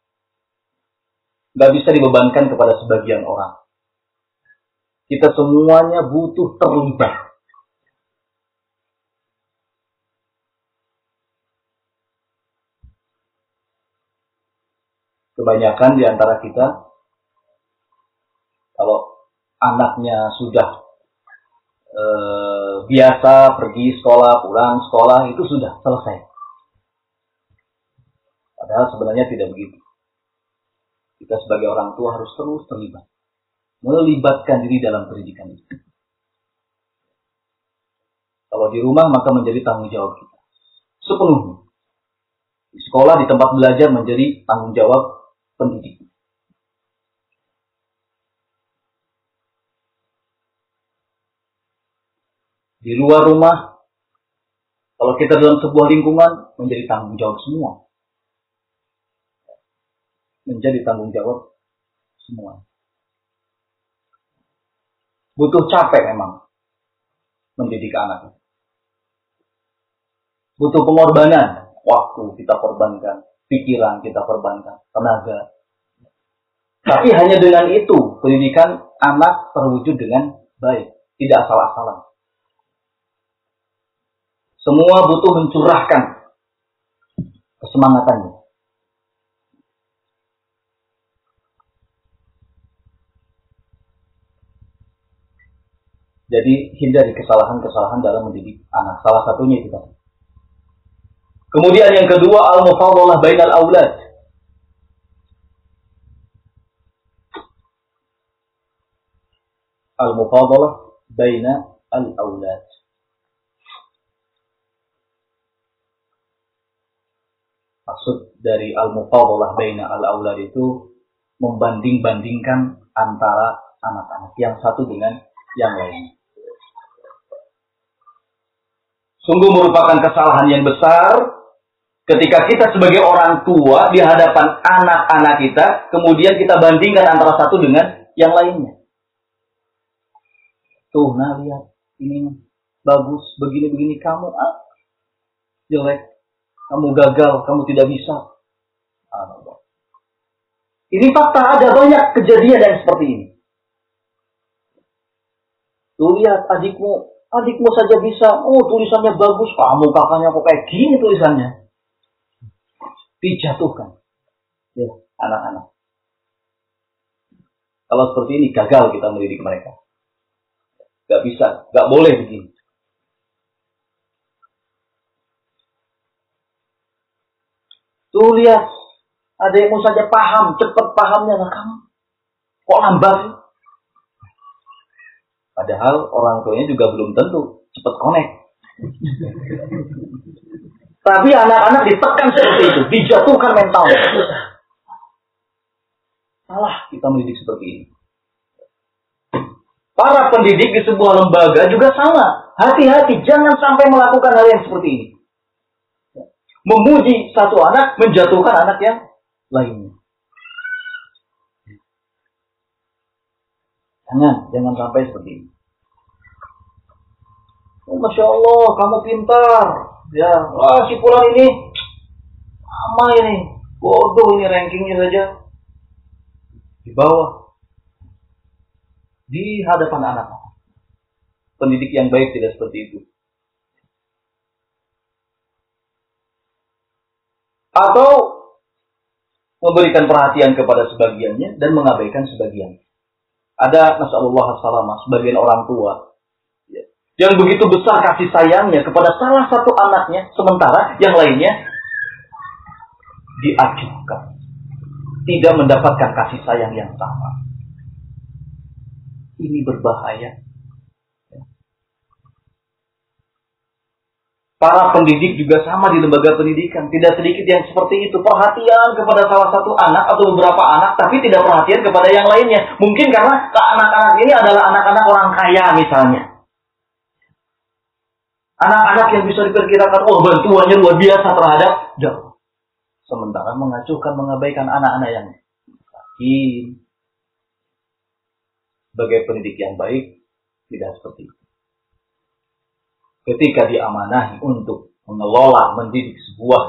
Gak bisa dibebankan kepada sebagian orang. Kita semuanya butuh terlibat kebanyakan di antara kita kalau anaknya sudah e, biasa pergi sekolah, pulang sekolah itu sudah selesai. Padahal sebenarnya tidak begitu. Kita sebagai orang tua harus terus terlibat. Melibatkan diri dalam pendidikan itu. Kalau di rumah maka menjadi tanggung jawab kita. Sepenuhnya. Di sekolah, di tempat belajar menjadi tanggung jawab pendidik. Di luar rumah, kalau kita dalam sebuah lingkungan, menjadi tanggung jawab semua. Menjadi tanggung jawab semua. Butuh capek memang mendidik anak. Butuh pengorbanan, waktu kita korbankan, pikiran kita korbankan, tenaga. Tapi hanya dengan itu pendidikan anak terwujud dengan baik, tidak asal-asalan. Semua butuh mencurahkan kesemangatannya. Jadi hindari kesalahan-kesalahan dalam mendidik anak. Salah satunya itu tadi. Kemudian yang kedua al-mufadalah bainal aulad. Al-mufadalah baina al-aulad. Maksud dari al-mufadalah baina al-aulad itu membanding-bandingkan antara anak-anak yang satu dengan yang lain. Sungguh merupakan kesalahan yang besar. Ketika kita sebagai orang tua di hadapan anak-anak kita, kemudian kita bandingkan antara satu dengan yang lainnya. Tuh, nah lihat, ini bagus, begini-begini. Kamu ah, jelek, kamu gagal, kamu tidak bisa. Ini fakta. Ada banyak kejadian yang seperti ini. Tuh lihat adikmu, adikmu saja bisa, oh tulisannya bagus, kamu kakaknya kok kayak gini tulisannya dijatuhkan. Ya, anak-anak. Kalau seperti ini gagal kita mendidik mereka. Gak bisa, gak boleh begini. Tuh lihat, mau saja paham, cepat pahamnya lah kamu. Kok lambat? Padahal orang tuanya juga belum tentu cepat connect. Tapi anak-anak ditekan seperti itu, dijatuhkan mentalnya. Salah kita mendidik seperti ini. Para pendidik di sebuah lembaga juga sama. Hati-hati, jangan sampai melakukan hal yang seperti ini. Memuji satu anak, menjatuhkan anak yang lainnya. Jangan, jangan sampai seperti ini. Oh, Masya Allah, kamu pintar. Ya, wah si pulang ini sama ini, bodoh ini rankingnya saja di bawah di hadapan anak. Pendidik yang baik tidak seperti itu. Atau memberikan perhatian kepada sebagiannya dan mengabaikan sebagian. Ada masalah salamah sebagian orang tua yang begitu besar kasih sayangnya kepada salah satu anaknya, sementara yang lainnya diacuhkan. Tidak mendapatkan kasih sayang yang sama. Ini berbahaya. Para pendidik juga sama di lembaga pendidikan. Tidak sedikit yang seperti itu. Perhatian kepada salah satu anak atau beberapa anak, tapi tidak perhatian kepada yang lainnya. Mungkin karena anak-anak ini adalah anak-anak orang kaya misalnya. Anak-anak yang bisa diperkirakan, oh bantuannya luar biasa terhadap jauh. Sementara mengacuhkan, mengabaikan anak-anak yang yakin. Sebagai pendidik yang baik, tidak seperti itu ketika diamanahi untuk mengelola, mendidik sebuah,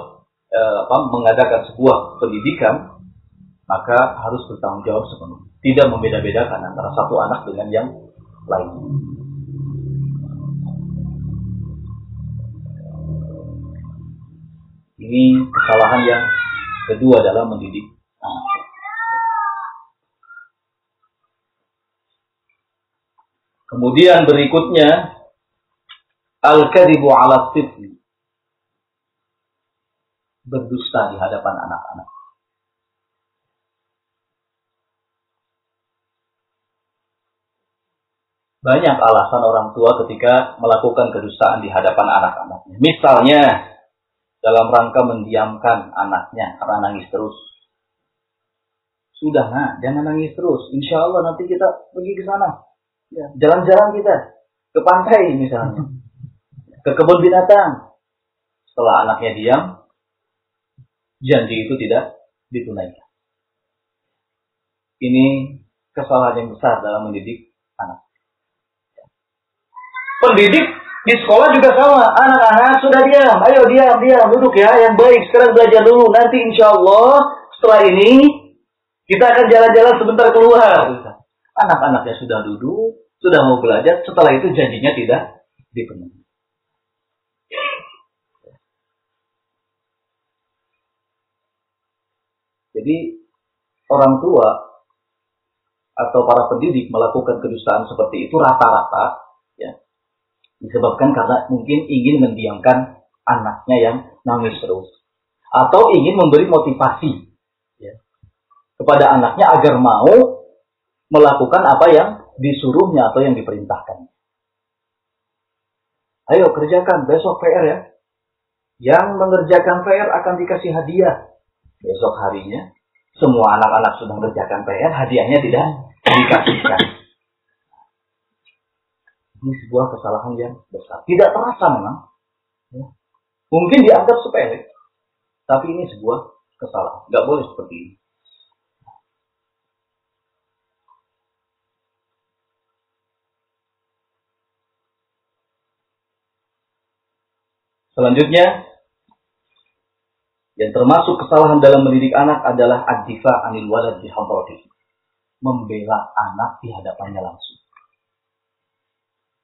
eh, apa, mengadakan sebuah pendidikan, maka harus bertanggung jawab sepenuhnya. Tidak membeda-bedakan antara satu anak dengan yang lain. Ini kesalahan yang kedua dalam mendidik anak. Kemudian berikutnya Al-kadibu ala tifli. Berdusta di hadapan anak-anak. Banyak alasan orang tua ketika melakukan kedustaan di hadapan anak-anaknya. Misalnya, dalam rangka mendiamkan anaknya karena nangis terus. Sudah, nah, jangan nangis terus. Insya Allah nanti kita pergi ke sana. Ya, jalan-jalan kita ke pantai misalnya ke kebun binatang. Setelah anaknya diam, janji itu tidak ditunaikan. Ini kesalahan yang besar dalam mendidik anak. Pendidik di sekolah juga sama. Anak-anak sudah diam. Ayo diam, diam. Duduk ya. Yang baik. Sekarang belajar dulu. Nanti insya Allah setelah ini kita akan jalan-jalan sebentar keluar. Anak-anaknya sudah duduk. Sudah mau belajar. Setelah itu janjinya tidak dipenuhi. Jadi orang tua atau para pendidik melakukan kedustaan seperti itu rata-rata ya disebabkan karena mungkin ingin mendiamkan anaknya yang nangis terus atau ingin memberi motivasi ya, kepada anaknya agar mau melakukan apa yang disuruhnya atau yang diperintahkan. Ayo kerjakan besok PR ya. Yang mengerjakan PR akan dikasih hadiah besok harinya semua anak-anak sudah mengerjakan PR, hadiahnya tidak dikasihkan. Ini sebuah kesalahan yang besar. Tidak terasa memang. Ya. Mungkin dianggap sepele. Tapi ini sebuah kesalahan. Nggak boleh seperti ini. Selanjutnya, yang termasuk kesalahan dalam mendidik anak adalah adifa anil walad di Membela anak di hadapannya langsung.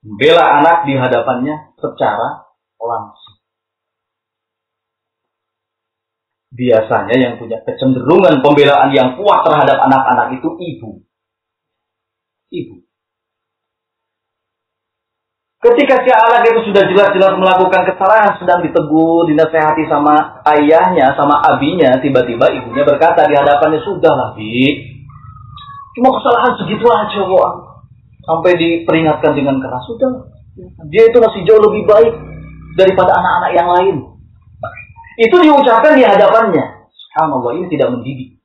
Membela anak di hadapannya secara langsung. Biasanya yang punya kecenderungan pembelaan yang kuat terhadap anak-anak itu ibu. Ibu. Ketika si anak itu sudah jelas-jelas melakukan kesalahan, sedang ditegur, dinasehati sama ayahnya, sama abinya, tiba-tiba ibunya berkata di hadapannya, sudah lah, Cuma kesalahan segitu aja, kok. Sampai diperingatkan dengan keras, sudah. Dia itu masih jauh lebih baik daripada anak-anak yang lain. Itu diucapkan di hadapannya. Subhanallah, ini tidak mendidik.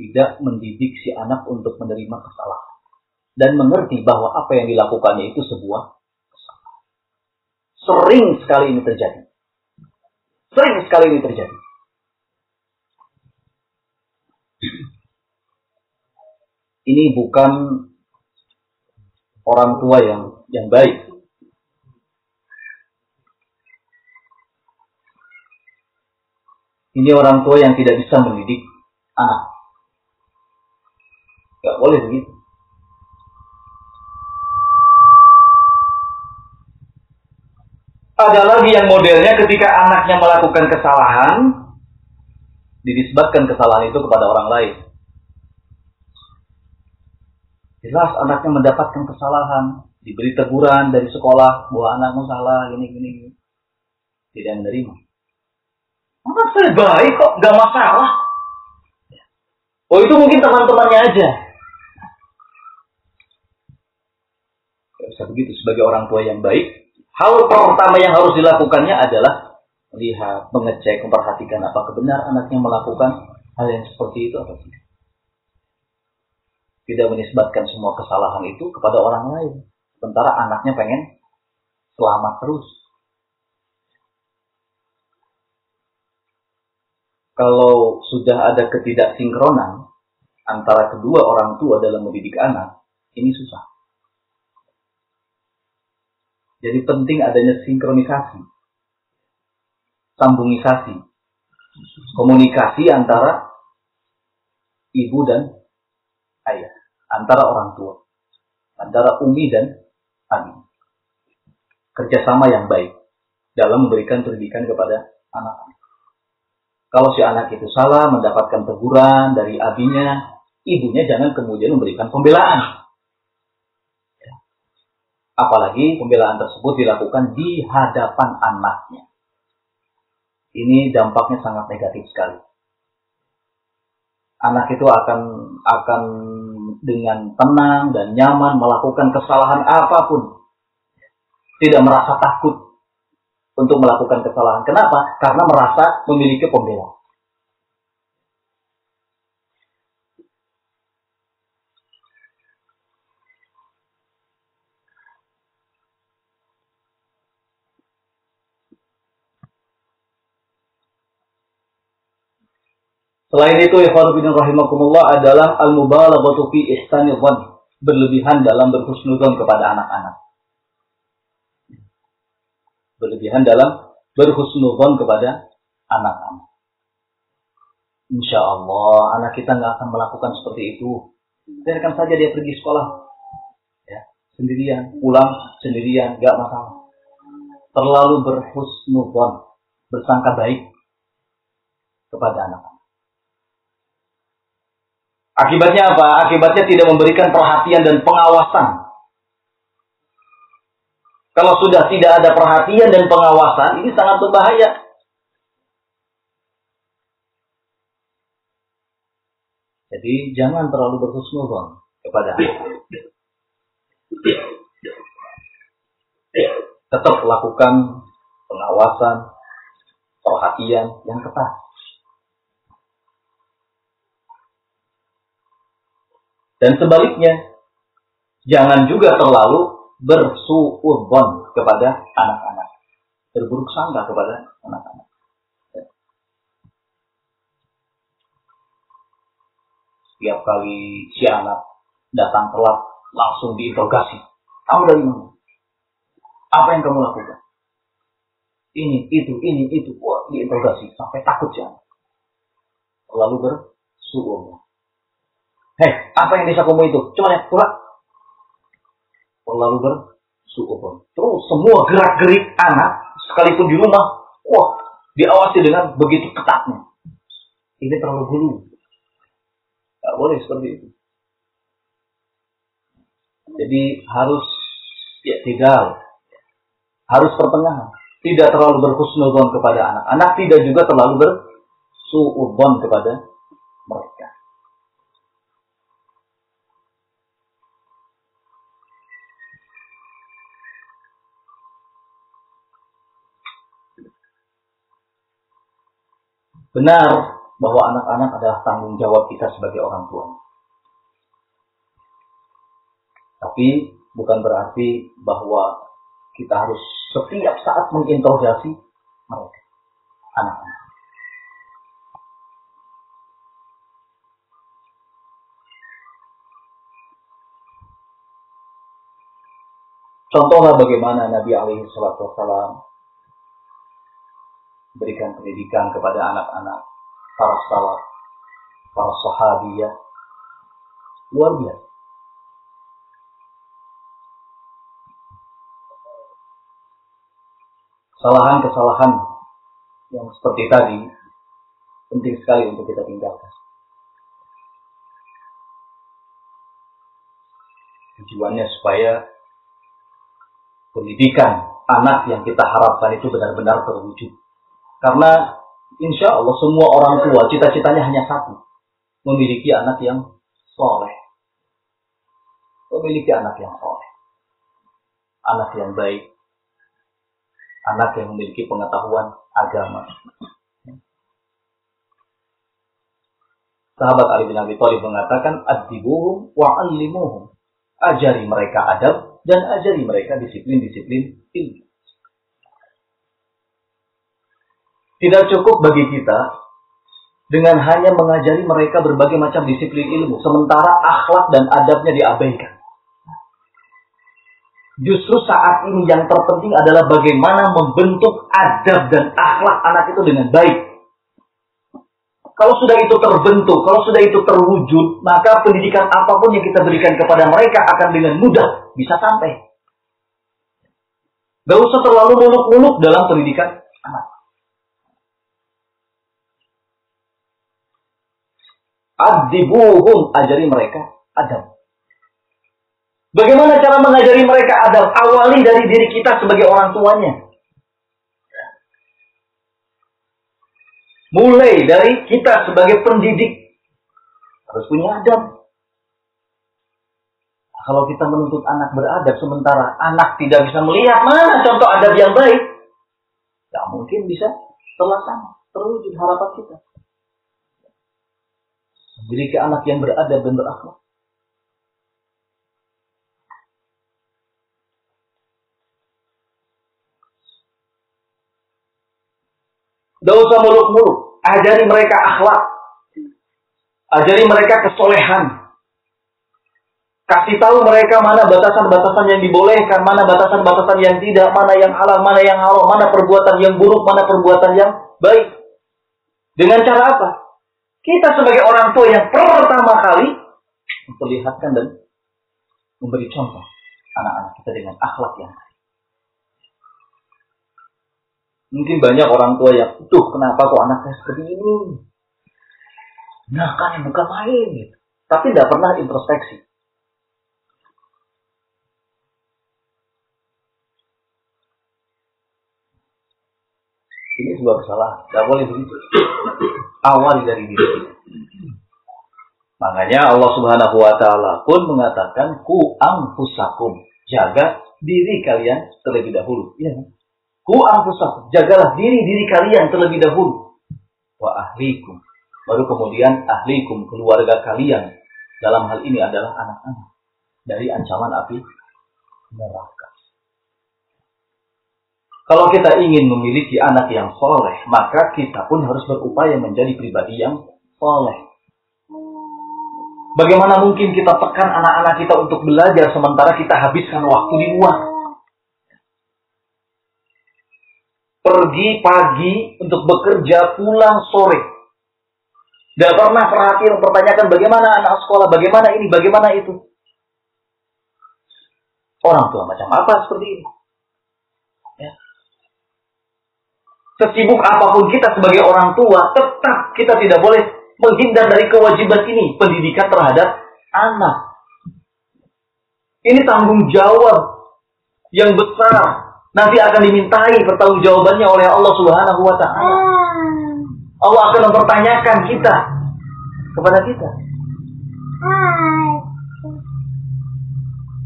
Tidak mendidik si anak untuk menerima kesalahan dan mengerti bahwa apa yang dilakukannya itu sebuah. Sering sekali ini terjadi. Sering sekali ini terjadi. Ini bukan orang tua yang yang baik. Ini orang tua yang tidak bisa mendidik anak. Gak boleh begitu. Ada lagi yang modelnya ketika anaknya melakukan kesalahan, dinisbatkan kesalahan itu kepada orang lain. Jelas anaknya mendapatkan kesalahan, diberi teguran dari sekolah bahwa anakmu salah, gini gini. Tidak menerima. Anak saya baik kok, gak masalah. Oh itu mungkin teman-temannya aja. Gak bisa begitu sebagai orang tua yang baik, Hal pertama yang harus dilakukannya adalah lihat, mengecek, memperhatikan apakah benar anaknya melakukan hal yang seperti itu atau tidak. Tidak menisbatkan semua kesalahan itu kepada orang lain. Sementara anaknya pengen selamat terus. Kalau sudah ada ketidaksinkronan antara kedua orang tua dalam mendidik anak, ini susah. Jadi penting adanya sinkronisasi, sambungisasi, komunikasi antara ibu dan ayah, antara orang tua, antara umi dan abi. Kerjasama yang baik. Dalam memberikan pendidikan kepada anak-anak. Kalau si anak itu salah mendapatkan teguran dari abinya, ibunya jangan kemudian memberikan pembelaan Apalagi pembelaan tersebut dilakukan di hadapan anaknya. Ini dampaknya sangat negatif sekali. Anak itu akan akan dengan tenang dan nyaman melakukan kesalahan apa pun. Tidak merasa takut untuk melakukan kesalahan. Kenapa? Karena merasa memiliki pembelaan. Selain itu, ikhwan rahimakumullah adalah al-mubalaghatu fi ihsani dhann, berlebihan dalam berhusnudzon kepada anak-anak. Berlebihan dalam berhusnudzon kepada anak-anak. Insya Allah anak kita nggak akan melakukan seperti itu. Biarkan saja dia pergi sekolah, ya sendirian, pulang sendirian, nggak masalah. Terlalu berhusnudzon, bersangka baik kepada anak-anak. Akibatnya apa? Akibatnya tidak memberikan perhatian dan pengawasan. Kalau sudah tidak ada perhatian dan pengawasan, ini sangat berbahaya. Jadi jangan terlalu berhusnuzon kepada. Tetap lakukan pengawasan, perhatian yang ketat. Dan sebaliknya, jangan juga terlalu bersuudon kepada anak-anak. Berburuk sangka kepada anak-anak. Setiap kali si anak datang telat, langsung diinterogasi. Kamu dari mana? Apa yang kamu lakukan? Ini, itu, ini, itu. Wah, diinterogasi. Sampai takut ya. Lalu bersuudon. Hei, apa yang bisa kamu itu? Cuma lihat, pulang. Lalu bersyukur. Terus semua gerak-gerik anak, sekalipun di rumah, wah, diawasi dengan begitu ketatnya. Ini terlalu gulu. Gak boleh seperti itu. Jadi harus ya tidak harus pertengahan. Tidak terlalu berhusnudon kepada anak-anak, tidak juga terlalu bersuudon kepada mereka. Benar bahwa anak-anak adalah tanggung jawab kita sebagai orang tua. Tapi bukan berarti bahwa kita harus setiap saat menginterogasi mereka, anak-anak. Contohnya bagaimana Nabi alaihi wasallam berikan pendidikan kepada anak-anak para salaf, para sahabiyah. Luar biasa. Kesalahan-kesalahan yang seperti tadi penting sekali untuk kita tinggalkan. Tujuannya supaya pendidikan anak yang kita harapkan itu benar-benar terwujud. Karena insya Allah semua orang tua cita-citanya hanya satu. Memiliki anak yang soleh. Memiliki anak yang soleh. Anak yang baik. anak yang memiliki pengetahuan agama. Sahabat Ali bin Abi Thalib mengatakan, "Adibuhum wa allimuhum." Ajari mereka adab dan ajari mereka disiplin-disiplin ilmu. Tidak cukup bagi kita dengan hanya mengajari mereka berbagai macam disiplin ilmu, sementara akhlak dan adabnya diabaikan. Justru saat ini yang terpenting adalah bagaimana membentuk adab dan akhlak anak itu dengan baik. Kalau sudah itu terbentuk, kalau sudah itu terwujud, maka pendidikan apa pun yang kita berikan kepada mereka akan dengan mudah bisa sampai. Gak usah terlalu muluk-muluk dalam pendidikan anak. Adibuhum, ajari mereka adab. Bagaimana cara mengajari mereka adab? Awali dari diri kita sebagai orang tuanya. Mulai dari kita sebagai pendidik harus punya adab. Kalau kita menuntut anak beradab sementara anak tidak bisa melihat mana contoh adab yang baik, tidak mungkin bisa terlaksana, terwujud harapan kita. Memiliki anak yang beradab dan berakhlak. Tidak usah muluk-muluk. Ajari mereka akhlak. Ajari mereka kesolehan. Kasih tahu mereka mana batasan-batasan yang dibolehkan, mana batasan-batasan yang tidak, mana yang halal, mana yang haram, mana perbuatan yang buruk, mana perbuatan yang baik. Dengan cara apa? Kita sebagai orang tua yang pertama kali memperlihatkan dan memberi contoh anak-anak kita dengan akhlak yang baik. Mungkin banyak orang tua yang, tuh kenapa kok anaknya seperti ini? Nah kan bukan main gitu. Tapi tidak pernah introspeksi. Ini sebuah kesalahan. Tidak boleh begitu. Awali dari diri Makanya Allah Subhanahu wa taala pun mengatakan ku angfusakum. Jaga diri kalian terlebih dahulu. Iya. Ku anfusakum, jagalah diri-diri kalian terlebih dahulu. Wa ahlikum. Baru kemudian ahlikum, keluarga kalian. Dalam hal ini adalah anak-anak. Dari ancaman api neraka. Kalau kita ingin memiliki anak yang soleh, maka kita pun harus berupaya menjadi pribadi yang soleh. Bagaimana mungkin kita tekan anak-anak kita untuk belajar sementara kita habiskan waktu di luar? pergi pagi untuk bekerja, pulang sore. Tidak pernah perhatian mempertanyakan bagaimana anak sekolah, bagaimana ini, bagaimana itu. Orang tua macam apa seperti ini? Ya. Sesibuk apa pun kita sebagai orang tua, tetap kita tidak boleh menghindar dari kewajiban ini, pendidikan terhadap anak. Ini tanggung jawab yang besar nanti akan dimintai pertanggungjawabannya oleh Allah Subhanahu wa taala. Hmm. Allah akan mempertanyakan kita kepada kita.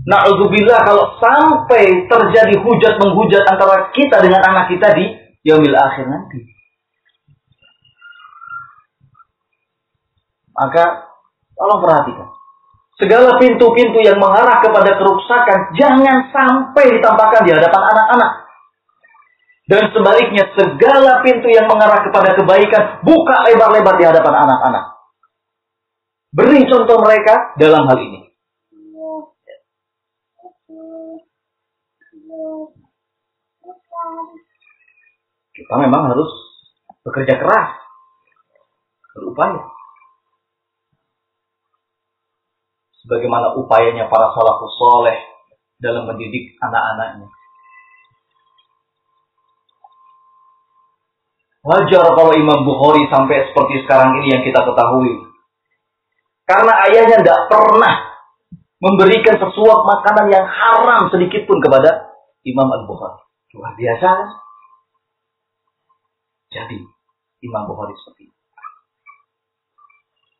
Na'udzubillah kalau sampai terjadi hujat menghujat antara kita dengan anak kita di yaumil akhir nanti. Maka tolong perhatikan. Segala pintu-pintu yang mengarah kepada kerusakan jangan sampai ditampakkan di hadapan anak-anak. Dan sebaliknya segala pintu yang mengarah kepada kebaikan buka lebar-lebar di hadapan anak-anak. Beri contoh mereka dalam hal ini. Kita memang harus bekerja keras, berupaya. Bagaimana upayanya para salafus soleh dalam mendidik anak-anaknya. Wajar kalau Imam Bukhari sampai seperti sekarang ini yang kita ketahui. Karena ayahnya tidak pernah memberikan sesuatu makanan yang haram sedikit pun kepada Imam Al-Bukhari. Luar biasa. Jadi Imam Bukhari seperti itu.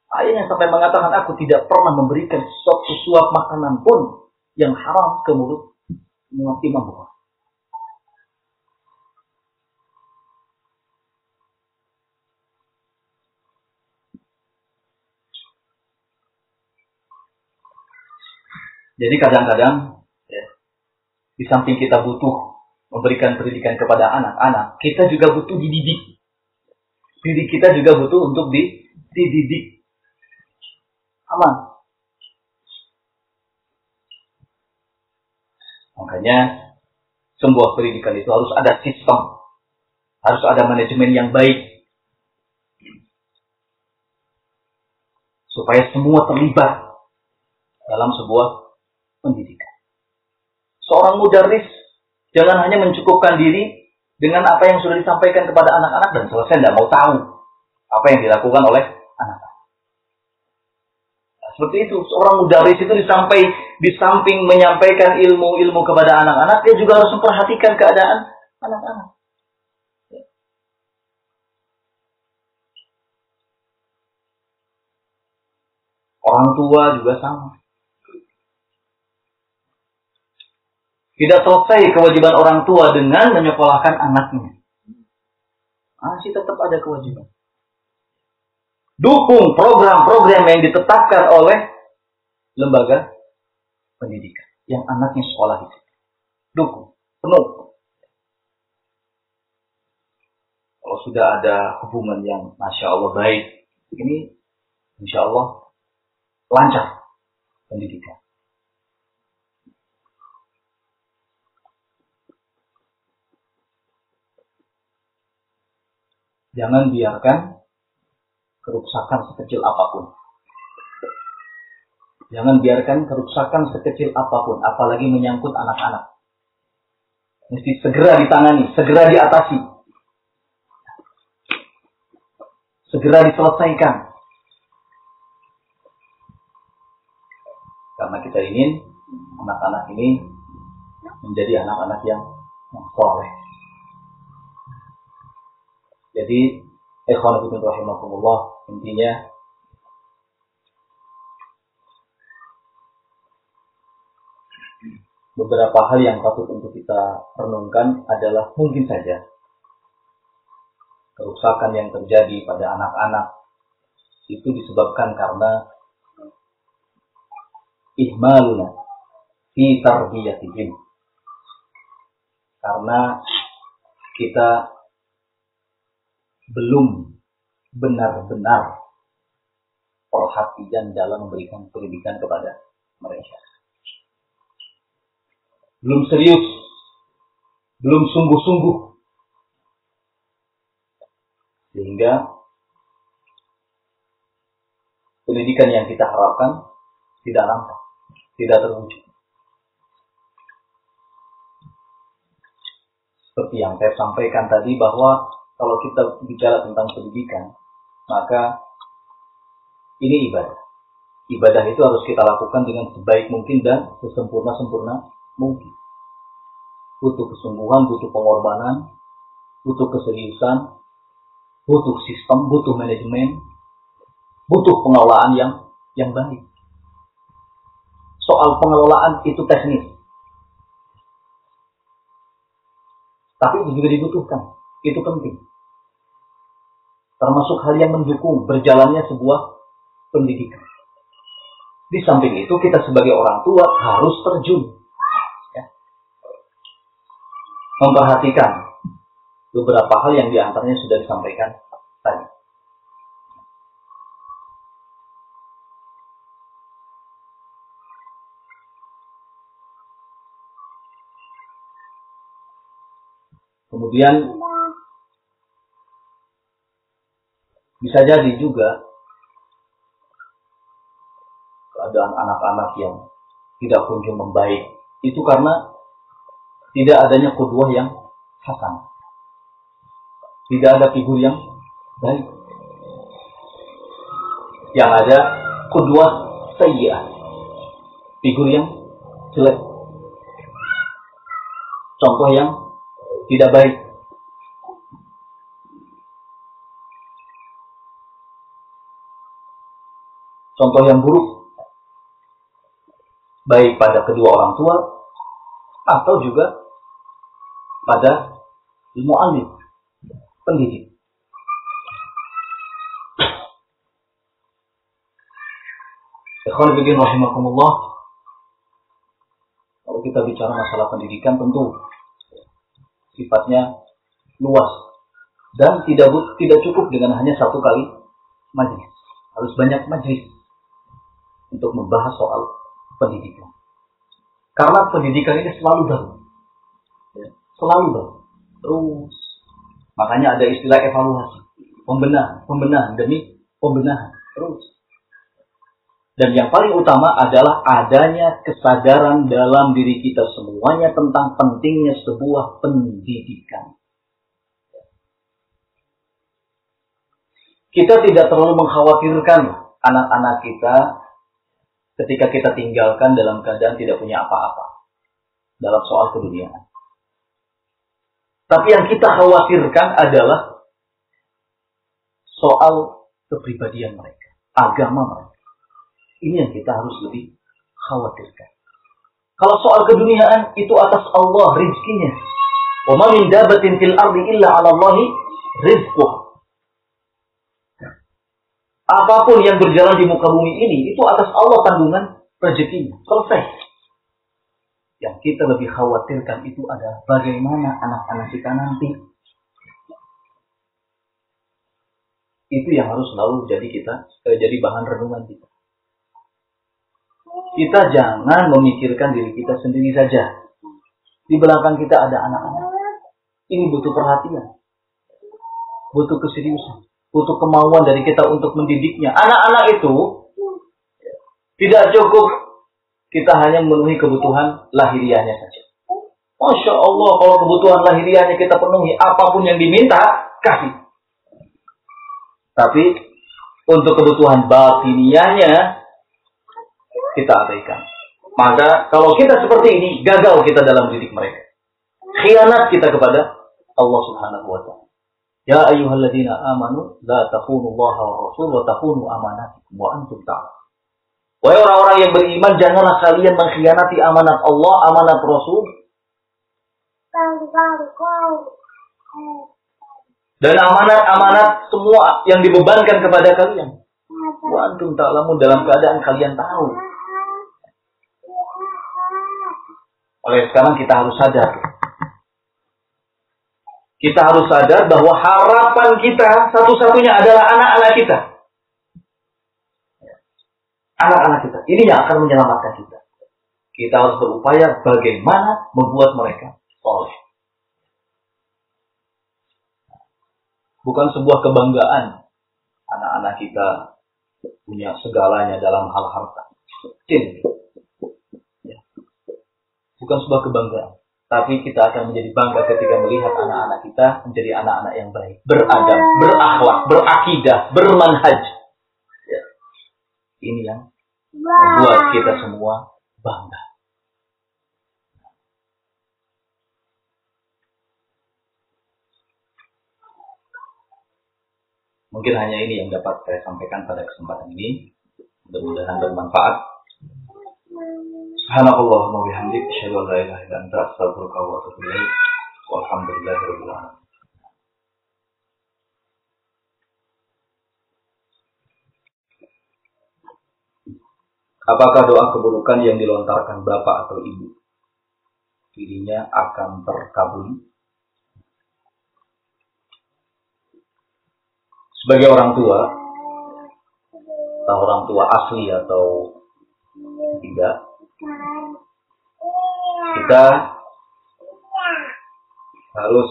Akhirnya sampai mengatakan aku tidak pernah memberikan suatu suap makanan pun yang haram ke mulut Imam Bukhari. Jadi kadang-kadang ya, di samping kita butuh memberikan pendidikan kepada anak-anak, kita juga butuh dididik. Diri kita juga butuh untuk di, dididik. Aman. Makanya sebuah pendidikan itu harus ada sistem, harus ada manajemen yang baik, supaya semua terlibat dalam sebuah pendidikan. Seorang mudaris jangan hanya mencukupkan diri dengan apa yang sudah disampaikan kepada anak-anak dan selesai tidak mau tahu apa yang dilakukan oleh anak-anak. Nah, seperti itu, seorang mudaris itu disampai di samping menyampaikan ilmu-ilmu kepada anak-anak, dia juga harus memperhatikan keadaan anak-anak. Orang tua juga sama. Tidak selesai kewajiban orang tua dengan menyekolahkan anaknya. Masih tetap ada kewajiban. Dukung program-program yang ditetapkan oleh lembaga pendidikan yang anaknya sekolah itu. Dukung, penuh. Kalau sudah ada hubungan yang masya Allah baik, ini insya Allah lancar pendidikan. Jangan biarkan kerusakan sekecil apa pun. Jangan biarkan kerusakan sekecil apa pun, apalagi menyangkut anak-anak. Mesti segera ditangani, segera diatasi. Segera diselesaikan. Karena kita ingin anak-anak ini menjadi anak-anak yang, yang soleh. Jadi, ikhwan fillah rahimakumullah, intinya beberapa hal yang patut untuk kita renungkan adalah mungkin saja kerusakan yang terjadi pada anak-anak itu disebabkan karena ihmaluna fi tarbiyatihim. Karena kita belum benar-benar perhatian dalam memberikan pendidikan kepada mereka. Belum serius, belum sungguh-sungguh. Sehingga pendidikan yang kita harapkan tidak nampak tidak terwujud. Seperti yang saya sampaikan tadi bahwa kalau kita bicara tentang pendidikan, maka ini ibadah. Ibadah itu harus kita lakukan dengan sebaik mungkin dan sesempurna-sempurna mungkin. Butuh kesungguhan, butuh pengorbanan, butuh keseriusan, butuh sistem, butuh manajemen, butuh pengelolaan yang yang baik soal pengelolaan itu teknis. Tapi juga dibutuhkan. Itu penting. Termasuk hal yang mendukung berjalannya sebuah pendidikan. Di samping itu kita sebagai orang tua harus terjun. Ya. Memperhatikan beberapa hal yang di antaranya sudah disampaikan tadi. Kemudian bisa jadi juga keadaan anak-anak yang tidak kunjung membaik itu karena tidak adanya kedua yang hasan. Tidak ada figur yang baik. Yang ada kedua sayyi'ah. Figur yang jelek. Contoh yang tidak baik. Contoh yang buruk, baik pada kedua orang tua atau juga pada ilmu alim, pendidik. Ikhwan rahimakumullah Kalau kita bicara masalah pendidikan tentu sifatnya luas dan tidak tidak cukup dengan hanya satu kali majlis. Harus banyak majlis untuk membahas soal pendidikan. Karena pendidikan ini selalu baru. Ya, selalu baru. Terus. Makanya ada istilah evaluasi. Pembenahan. Pembenahan demi pembenahan. Terus. Dan yang paling utama adalah adanya kesadaran dalam diri kita semuanya tentang pentingnya sebuah pendidikan. Kita tidak terlalu mengkhawatirkan anak-anak kita ketika kita tinggalkan dalam keadaan tidak punya apa-apa dalam soal keduniaan. Tapi yang kita khawatirkan adalah soal kepribadian mereka, agama mereka. Ini yang kita harus lebih khawatirkan. Kalau soal keduniaan itu atas Allah rizkinya. Wa ma min dabatin fil ardi illa 'ala Allahi rizquh. Apa pun yang berjalan di muka bumi ini itu atas Allah tanggungan rezekinya. Selesai. Yang kita lebih khawatirkan itu adalah bagaimana anak-anak kita nanti. Itu yang harus selalu jadi kita, eh, jadi bahan renungan kita. Kita jangan memikirkan diri kita sendiri saja. Di belakang kita ada anak-anak. Ini butuh perhatian. Butuh keseriusan. Butuh kemauan dari kita untuk mendidiknya. Anak-anak itu tidak cukup kita hanya memenuhi kebutuhan lahiriahnya saja. Masya Allah, kalau kebutuhan lahiriahnya kita penuhi, apa pun yang diminta, kasih. Tapi untuk kebutuhan batiniahnya kita abaikan. Maka kalau kita seperti ini, gagal kita dalam didik mereka. Khianat kita kepada Allah Subhanahu wa taala. Ya ayyuhalladzina amanu la takhunu Allah wa rasul wa takhunu amanatikum wa antum ta'lamun. Wahai orang-orang yang beriman, janganlah kalian mengkhianati amanat Allah, amanat Rasul. Dan amanat-amanat semua yang dibebankan kepada kalian. Wa antum ta'lamun dalam keadaan kalian tahu Oleh sekarang kita harus sadar. Kita harus sadar bahwa harapan kita satu-satunya adalah anak-anak kita. Anak-anak kita. Ini yang akan menyelamatkan kita. Kita harus berupaya bagaimana membuat mereka soleh. Bukan sebuah kebanggaan anak-anak kita punya segalanya dalam hal harta. Tidak bukan sebuah kebanggaan. Tapi kita akan menjadi bangga ketika melihat anak-anak kita menjadi anak-anak yang baik, beradab, berakhlak, berakidah, bermanhaj. Ya. Ini yang membuat kita semua bangga. Mungkin hanya ini yang dapat saya sampaikan pada kesempatan ini. Mudah-mudahan bermanfaat. Subhanallahumma bihamdik asyhadu an la ilaha illa anta astaghfiruka wa atubu ilaik. Walhamdulillahirabbil alamin. Apakah doa keburukan yang dilontarkan bapak atau ibu dirinya akan terkabul? Sebagai orang tua, atau orang tua asli atau tidak, kita harus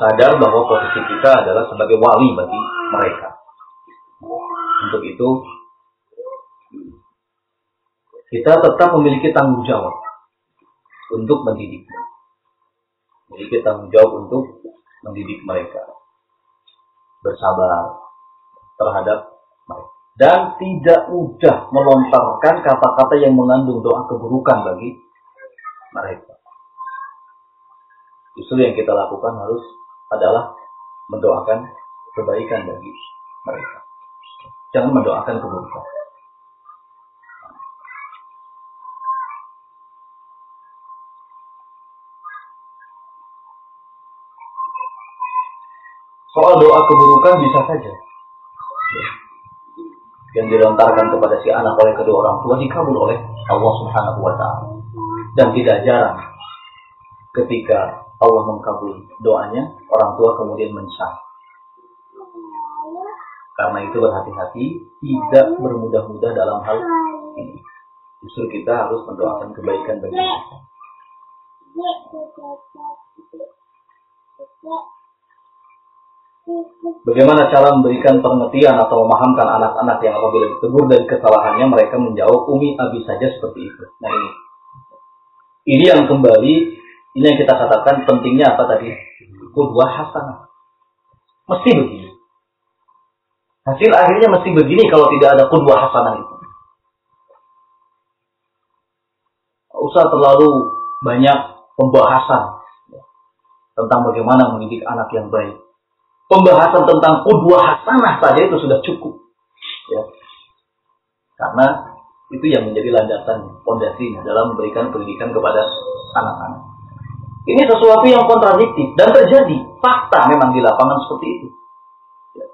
sadar bahwa posisi kita adalah sebagai wali bagi mereka. Untuk itu, kita tetap memiliki tanggung jawab untuk mendidik. Memiliki tanggung jawab untuk mendidik mereka. Bersabar terhadap dan tidak mudah melontarkan kata-kata yang mengandung doa keburukan bagi mereka. Justru yang kita lakukan harus adalah mendoakan kebaikan bagi mereka. Jangan mendoakan keburukan. Soal doa keburukan bisa saja yang dilontarkan kepada si anak oleh kedua orang tua dikabul oleh Allah Subhanahu wa taala. Dan tidak jarang ketika Allah mengkabul doanya, orang tua kemudian mencari. Karena itu berhati-hati, tidak bermudah-mudah dalam hal ini. Justru kita harus mendoakan kebaikan bagi mereka. Bagaimana cara memberikan pengertian atau memahamkan anak-anak yang apabila ditegur dari kesalahannya mereka menjawab umi abi saja seperti itu. Nah ini, ini yang kembali ini yang kita katakan pentingnya apa tadi? Kudwah hasanah. Mesti begini. Hasil akhirnya mesti begini kalau tidak ada kudwah hasanah itu. Usah terlalu banyak pembahasan tentang bagaimana mendidik anak yang baik pembahasan tentang kudua hasanah saja itu sudah cukup. Ya. Karena itu yang menjadi landasan fondasinya dalam memberikan pendidikan kepada anak-anak. Ini sesuatu yang kontradiktif dan terjadi fakta memang di lapangan seperti itu. Ya.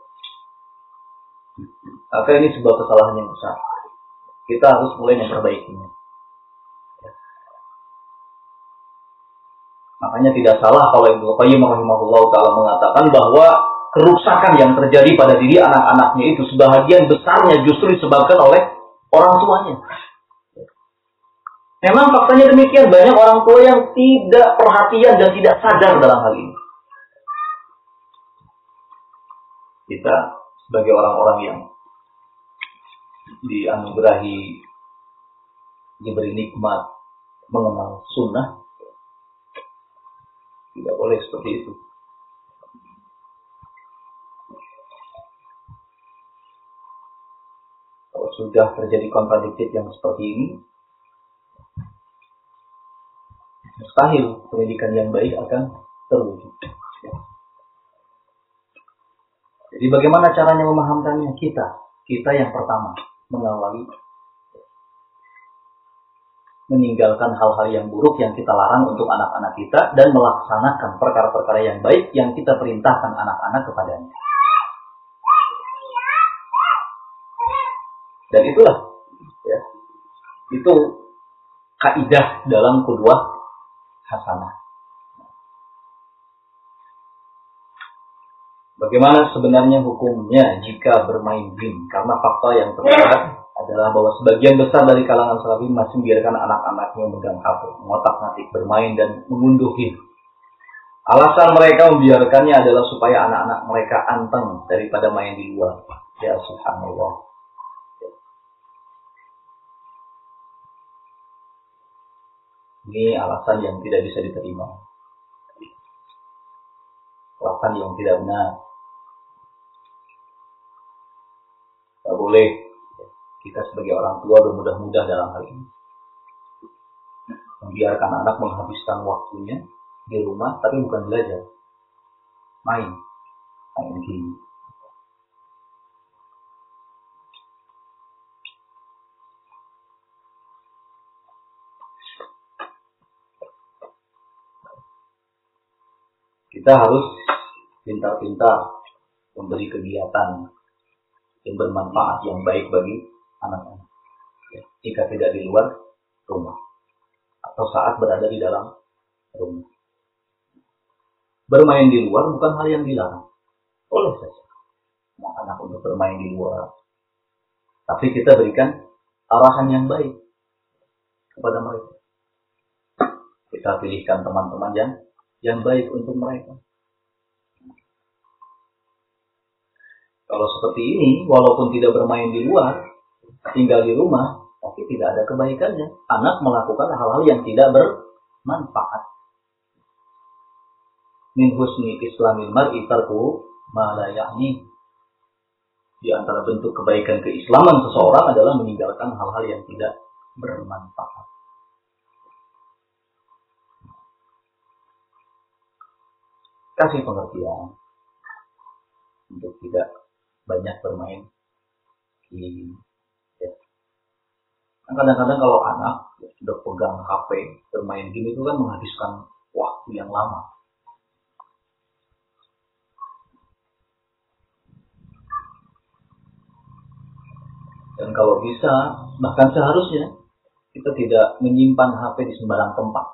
Maka ini sebuah kesalahan yang besar. Kita harus mulai memperbaikinya. Ya. Makanya tidak salah kalau Ibnu Qayyim rahimahullah taala mengatakan bahwa kerusakan yang terjadi pada diri anak-anaknya itu sebahagian besarnya justru disebabkan oleh orang tuanya. Memang faktanya demikian, banyak orang tua yang tidak perhatian dan tidak sadar dalam hal ini. Kita sebagai orang-orang yang dianugerahi diberi nikmat mengenal sunnah tidak boleh seperti itu. Kalau sudah terjadi kontradiktif yang seperti ini, mustahil pendidikan yang baik akan terwujud. Jadi bagaimana caranya memahamkannya? Kita, kita yang pertama mengawali meninggalkan hal-hal yang buruk yang kita larang untuk anak-anak kita dan melaksanakan perkara-perkara yang baik yang kita perintahkan anak-anak kepadanya. Dan itulah ya, itu kaidah dalam kedua hasanah. Bagaimana sebenarnya hukumnya jika bermain game? Karena fakta yang terlihat adalah bahwa sebagian besar dari kalangan salafi masih membiarkan anak-anaknya memegang HP, mengotak-ngatik, bermain dan mengunduh game. Alasan mereka membiarkannya adalah supaya anak-anak mereka anteng daripada main di luar. Ya subhanallah. Ini alasan yang tidak bisa diterima. Alasan yang tidak benar. Tidak boleh kita sebagai orang tua bermudah-mudah dalam hal ini. Membiarkan anak menghabiskan waktunya di rumah, tapi bukan belajar. Main. Main game. kita harus pintar-pintar memberi kegiatan yang bermanfaat yang baik bagi anak-anak. Ya, jika tidak di luar rumah atau saat berada di dalam rumah. Bermain di luar bukan hal yang dilarang. Boleh saja anak-anak untuk bermain di luar. Tapi kita berikan arahan yang baik kepada mereka. Kita pilihkan teman-teman yang yang baik untuk mereka. Kalau seperti ini, walaupun tidak bermain di luar, tinggal di rumah, tapi tidak ada kebaikannya. Anak melakukan hal-hal yang tidak bermanfaat. Min husni islamil mar'i tarku ma Di antara bentuk kebaikan keislaman seseorang adalah meninggalkan hal-hal yang tidak bermanfaat. kasih pengertian untuk tidak banyak bermain di. Kadang-kadang kalau anak ya, sudah pegang HP bermain game itu kan menghabiskan waktu yang lama dan kalau bisa bahkan seharusnya kita tidak menyimpan HP di sembarang tempat.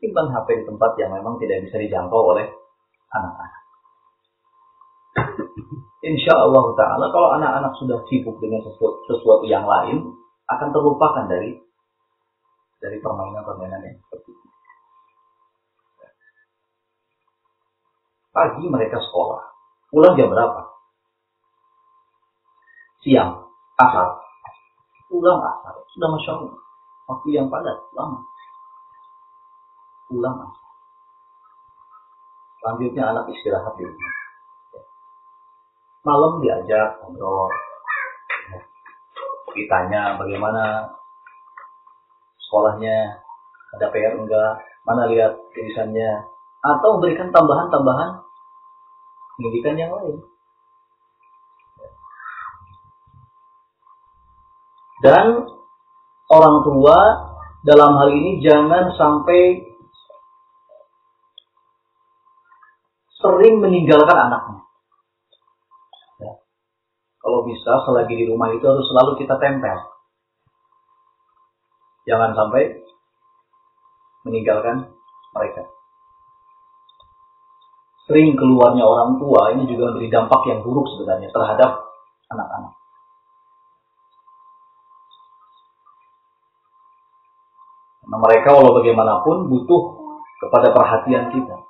Simpan HP di tempat yang memang tidak bisa dijangkau oleh anak-anak. Insya Allah Ta'ala kalau anak-anak sudah sibuk dengan sesuatu, sesuatu yang lain akan terlupakan dari dari permainan-permainan yang seperti itu. Pagi mereka sekolah. Pulang jam berapa? Siang. Asar. Pulang asar. Sudah Masya Allah. Waktu yang padat. Lama. Pulang asar. Selanjutnya anak istirahat di rumah. Malam diajak ngobrol. Ditanya bagaimana sekolahnya, ada PR enggak, mana lihat tulisannya, atau memberikan tambahan-tambahan pendidikan yang lain. Dan orang tua dalam hal ini jangan sampai sering meninggalkan anaknya. Kalau bisa selagi di rumah itu harus selalu kita tempel. Jangan sampai meninggalkan mereka sering keluarnya orang tua ini juga memberi dampak yang buruk sebenarnya terhadap anak-anak. Nah, mereka walau bagaimanapun butuh kepada perhatian kita.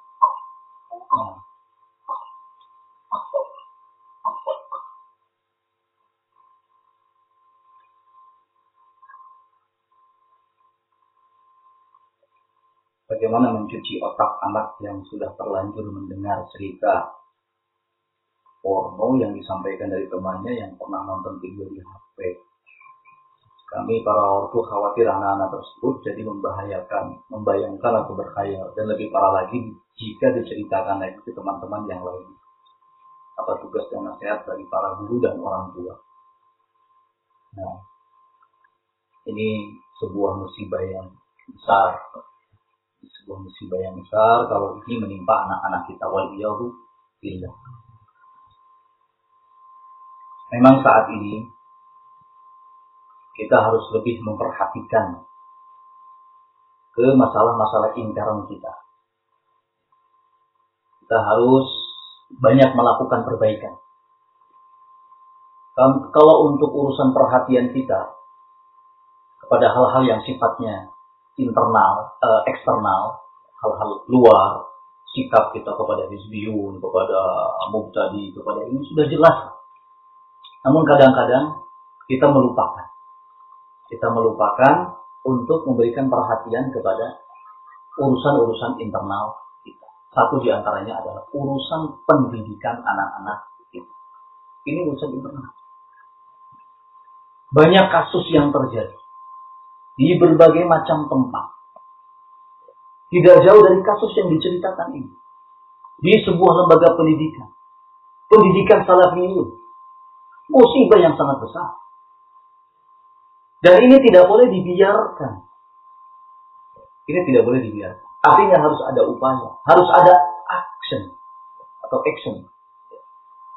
Mencuci otak anak yang sudah terlanjur mendengar cerita porno yang disampaikan dari temannya yang pernah nonton video di HP. Kami para ortu khawatir anak-anak tersebut jadi membahayakan, membayangkan atau berkhayal dan lebih parah lagi jika diceritakan lagi ke teman-teman yang lain. Apa tugas dan nasihat dari para guru dan orang tua? Nah, ini sebuah musibah yang besar sebuah musibah yang besar kalau ini menimpa anak-anak kita waliyadu billah. Memang saat ini kita harus lebih memperhatikan ke masalah-masalah intern kita. Kita harus banyak melakukan perbaikan. Kalau untuk urusan perhatian kita kepada hal-hal yang sifatnya internal, uh, eksternal, hal-hal luar, sikap kita kepada hizbiyun, kepada mubtadi, kepada ini sudah jelas. Namun kadang-kadang kita melupakan. Kita melupakan untuk memberikan perhatian kepada urusan-urusan internal kita. Satu di antaranya adalah urusan pendidikan anak-anak kita. Ini urusan internal. Banyak kasus yang terjadi di berbagai macam tempat. Tidak jauh dari kasus yang diceritakan ini. Di sebuah lembaga pendidikan. Pendidikan salafiyun. Musibah yang sangat besar. Dan ini tidak boleh dibiarkan. Ini tidak boleh dibiarkan. Artinya harus ada upaya. Harus ada action. Atau action.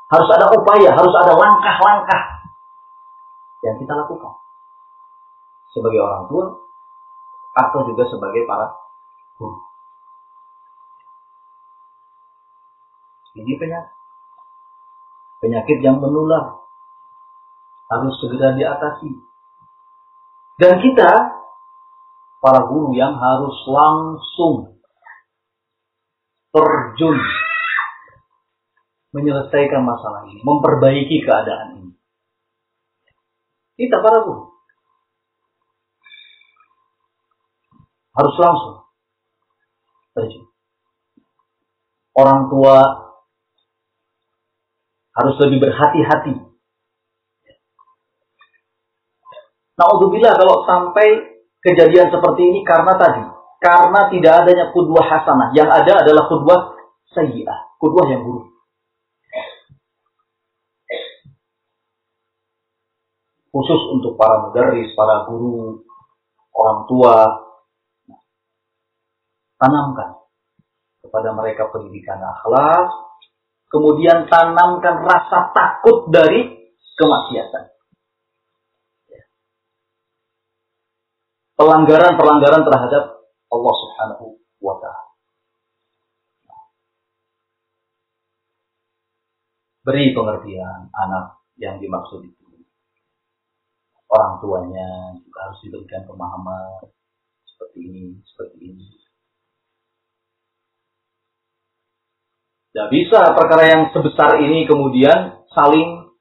Harus ada upaya. Harus ada langkah-langkah. Yang kita lakukan sebagai orang tua atau juga sebagai para guru. Ini penyakit. Penyakit yang menular harus segera diatasi. Dan kita, para guru yang harus langsung terjun menyelesaikan masalah ini, memperbaiki keadaan ini. Kita para guru. Harus langsung terjun. Orang tua harus lebih berhati-hati. Naudzubillah kalau sampai kejadian seperti ini karena tadi, karena tidak adanya kudwah hasanah, yang ada adalah kudwah sayyi'ah, kudwah yang buruk. Khusus untuk para mudaris, para guru, orang tua, tanamkan kepada mereka pendidikan akhlak, kemudian tanamkan rasa takut dari kemaksiatan. pelanggaran-pelanggaran terhadap Allah Subhanahu wa taala. Beri pengertian anak yang dimaksud itu. Orang tuanya juga harus diberikan pemahaman seperti ini, seperti ini. Tidak bisa perkara yang sebesar ini kemudian saling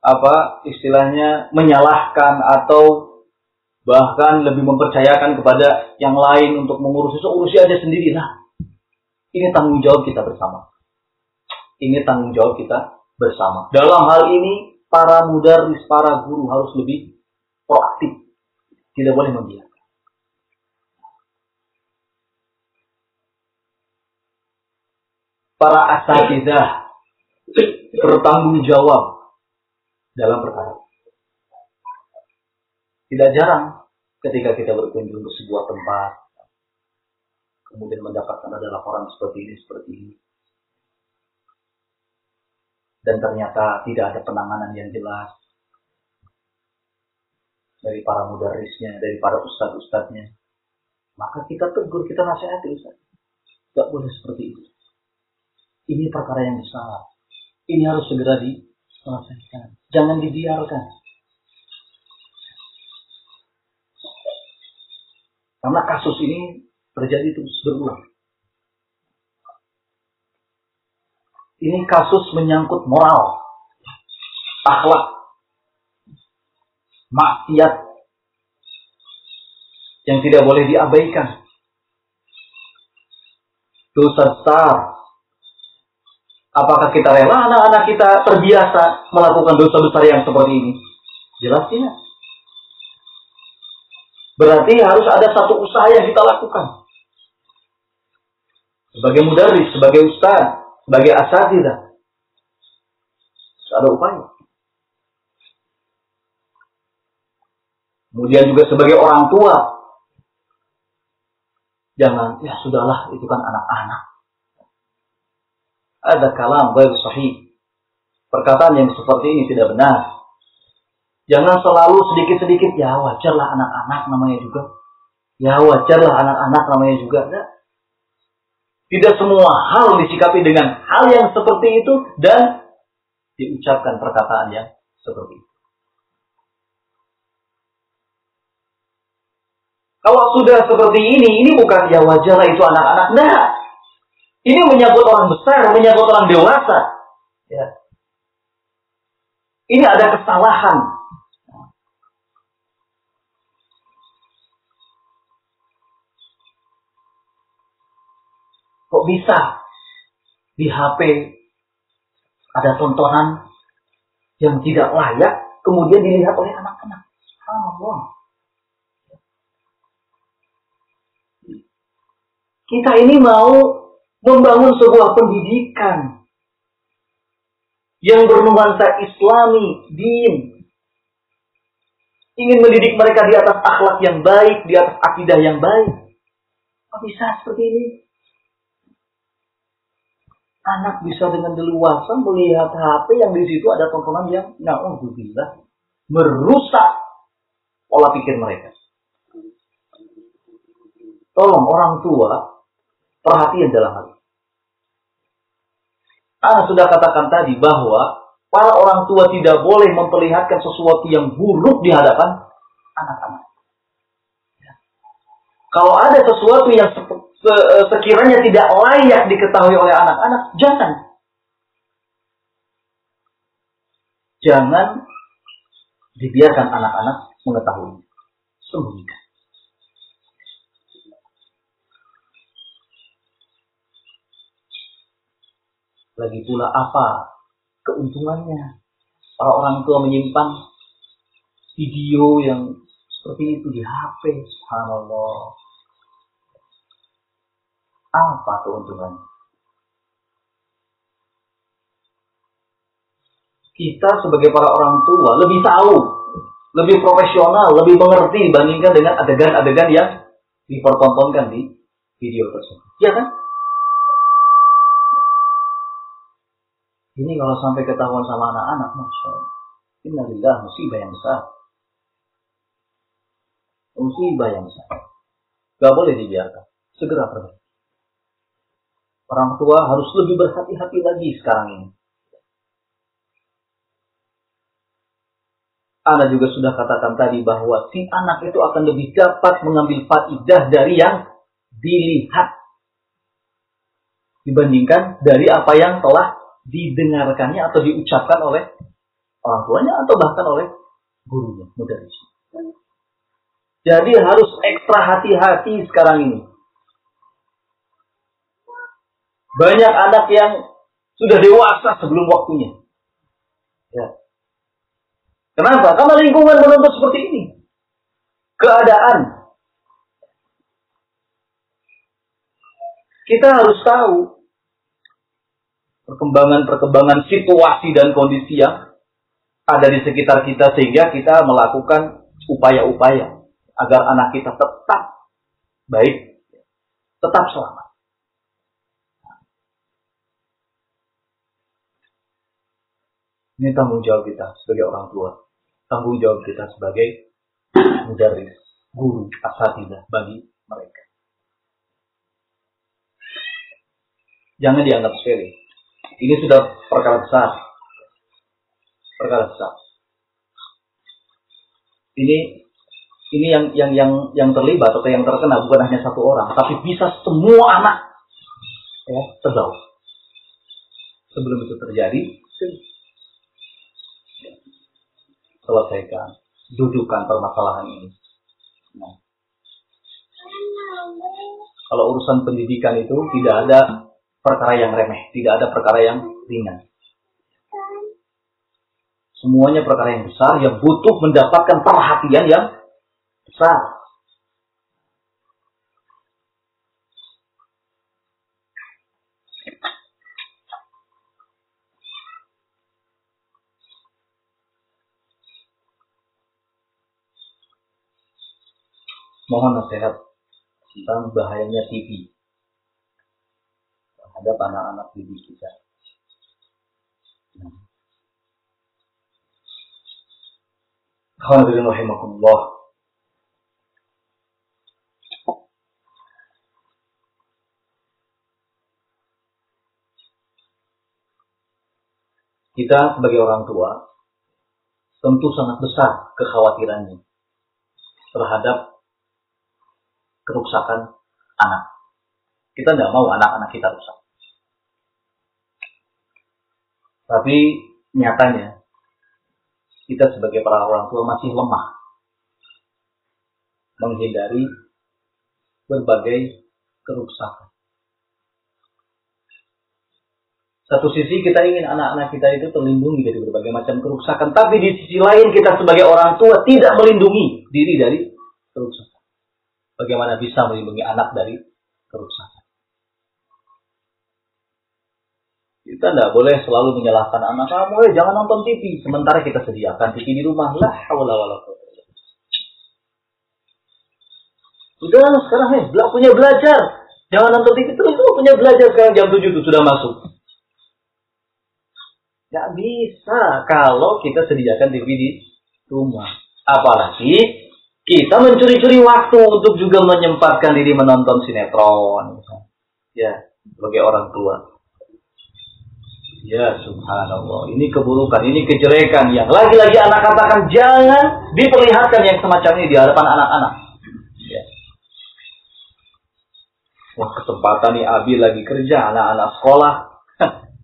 apa istilahnya menyalahkan atau bahkan lebih mempercayakan kepada yang lain untuk mengurusi. So, urusi aja sendiri. Nah ini tanggung jawab kita bersama. Ini tanggung jawab kita bersama. Dalam hal ini para mudaris para guru harus lebih proaktif. Tidak boleh membiarkan para asatidah bertanggung jawab dalam perkara tidak jarang ketika kita berkunjung ke sebuah tempat, kemudian mendapatkan ada laporan seperti ini, seperti ini. Dan ternyata tidak ada penanganan yang jelas dari para mudarisnya, dari para ustadz-ustadznya. Maka kita tegur, kita nasihati ustadz. Tidak boleh seperti itu. Ini perkara yang besar. Ini harus segera diselesaikan. Jangan dibiarkan. Karena kasus ini terjadi terus berulang. Ini kasus menyangkut moral, akhlak, maksiat yang tidak boleh diabaikan. Dosa besar. Apakah kita rela anak-anak kita terbiasa melakukan dosa besar yang seperti ini? Jelas tidak. Berarti harus ada satu usaha yang kita lakukan. Sebagai mudaris, sebagai ustaz, sebagai asatidah. Ada upaya. Kemudian juga sebagai orang tua. Jangan, ya sudahlah, itu kan anak-anak. Ada kalam baru sahih. Perkataan yang seperti ini tidak benar. Jangan selalu sedikit-sedikit, ya wajarlah anak-anak namanya juga. Ya wajarlah anak-anak namanya juga. Nah, tidak semua hal disikapi dengan hal yang seperti itu dan diucapkan perkataan yang seperti itu. Kalau sudah seperti ini, ini bukan ya wajarlah itu anak-anak. Nah, ini menyangkut orang besar, menyangkut orang dewasa. Ya. Ini ada kesalahan Kok bisa di HP ada tontonan yang tidak layak kemudian dilihat oleh anak-anak? Allah. Kita ini mau membangun sebuah pendidikan yang bernuansa islami, din. Ingin mendidik mereka di atas akhlak yang baik, di atas akidah yang baik. Kok bisa seperti ini? anak bisa dengan leluasa melihat HP yang di situ ada tontonan yang na'udzubillah merusak pola pikir mereka. Tolong orang tua perhatian dalam hal ini. Ana sudah katakan tadi bahwa para orang tua tidak boleh memperlihatkan sesuatu yang buruk di hadapan anak-anak. Kalau ada sesuatu yang sekiranya tidak layak diketahui oleh anak-anak, jangan. Jangan dibiarkan anak-anak mengetahui. Sembunyikan. Lagi pula apa keuntungannya para orang tua menyimpan video yang seperti itu di HP. Subhanallah. Apa keuntungannya? Kita sebagai para orang tua lebih tahu, lebih profesional, lebih mengerti dibandingkan dengan adegan-adegan yang dipertontonkan di video tersebut. Ya kan? Ini kalau sampai ketahuan sama anak-anak, Masya Allah. Innalillah musibah yang besar. Musibah yang besar. Gak boleh dibiarkan. Segera pergi. Orang tua harus lebih berhati-hati lagi sekarang ini. Anda juga sudah katakan tadi bahwa si anak itu akan lebih dapat mengambil faidah dari yang dilihat dibandingkan dari apa yang telah didengarkannya atau diucapkan oleh orang tuanya atau bahkan oleh gurunya, mudaris. Jadi harus ekstra hati-hati sekarang ini. Banyak anak yang sudah dewasa sebelum waktunya. Ya. Kenapa? Karena lingkungan menuntut seperti ini. Keadaan. Kita harus tahu perkembangan-perkembangan situasi dan kondisi yang ada di sekitar kita sehingga kita melakukan upaya-upaya agar anak kita tetap baik, tetap selamat. Ini tanggung jawab kita sebagai orang tua. Tanggung jawab kita sebagai mudaris, guru, asatidah bagi mereka. Jangan dianggap sepele. Ini sudah perkara besar. Perkara besar. Ini ini yang yang yang yang terlibat atau yang terkena bukan hanya satu orang, tapi bisa semua anak ya terbawa. Sebelum itu terjadi, selesaikan, dudukan permasalahan ini. Nah. Kalau urusan pendidikan itu tidak ada perkara yang remeh, tidak ada perkara yang ringan. Semuanya perkara yang besar yang butuh mendapatkan perhatian yang besar. mohon nasihat tentang bahayanya TV terhadap anak-anak didik kita. Rahimakumullah. Kita sebagai orang tua tentu sangat besar kekhawatirannya terhadap kerusakan anak. Kita nggak mau anak-anak kita rusak. Tapi nyatanya kita sebagai para orang tua masih lemah menghindari berbagai kerusakan. Satu sisi kita ingin anak-anak kita itu terlindungi dari berbagai macam kerusakan, tapi di sisi lain kita sebagai orang tua tidak melindungi diri dari kerusakan bagaimana bisa melindungi anak dari kerusakan. Kita tidak boleh selalu menyalahkan anak kamu, eh jangan nonton TV. Sementara kita sediakan TV di rumah. Lah, hawla wala Udah sekarang eh, punya belajar. Jangan nonton TV terus, lu punya belajar sekarang jam 7 itu sudah masuk. Gak bisa kalau kita sediakan TV di rumah. Apalagi kita mencuri-curi waktu untuk juga menyempatkan diri menonton sinetron. Ya, sebagai orang tua. Ya, subhanallah. Ini keburukan, ini kejelekan yang lagi-lagi anak katakan jangan diperlihatkan yang semacam ini di hadapan anak-anak. Ya. Wah, kesempatan nih Abi lagi kerja, anak-anak sekolah.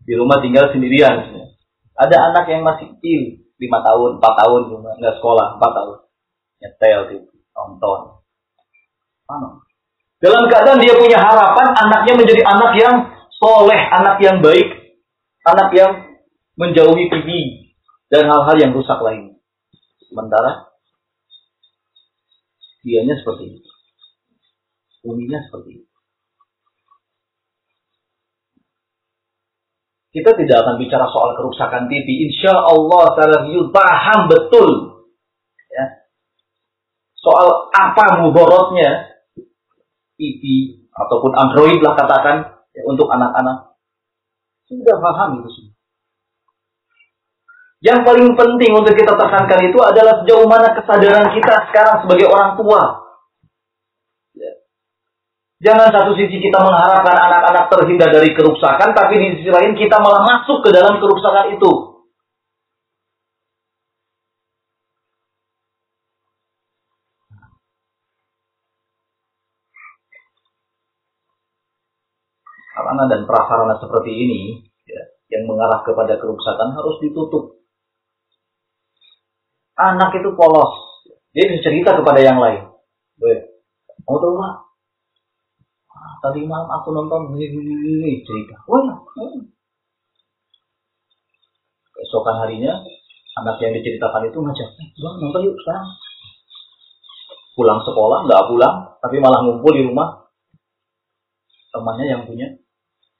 di rumah tinggal sendirian. Ada anak yang masih kecil, lima tahun, empat tahun, nggak sekolah, empat tahun nyetel gitu, nonton. Mana? Dalam keadaan dia punya harapan anaknya menjadi anak yang soleh, anak yang baik, anak yang menjauhi TV dan hal-hal yang rusak lain. Sementara dianya seperti itu. Uminya seperti itu. Kita tidak akan bicara soal kerusakan TV. Insya Allah, secara paham betul soal apa muborotnya TV ataupun Android lah katakan ya, untuk anak-anak sudah paham itu semua. Yang paling penting untuk kita tekankan itu adalah sejauh mana kesadaran kita sekarang sebagai orang tua. Ya. Jangan satu sisi kita mengharapkan anak-anak terhindar dari kerusakan, tapi di sisi lain kita malah masuk ke dalam kerusakan itu. Sarana dan prasarana seperti ini ya, yang mengarah kepada kerusakan harus ditutup anak itu polos. Dia bisa cerita kepada yang lain. Kamu tahu nggak? Ah, tadi malam aku nonton ini cerita. Oh ya. Hmm. Keesokan harinya anak yang diceritakan itu ngajak, eh, nonton yuk sekarang. Pulang sekolah nggak pulang, tapi malah ngumpul di rumah temannya yang punya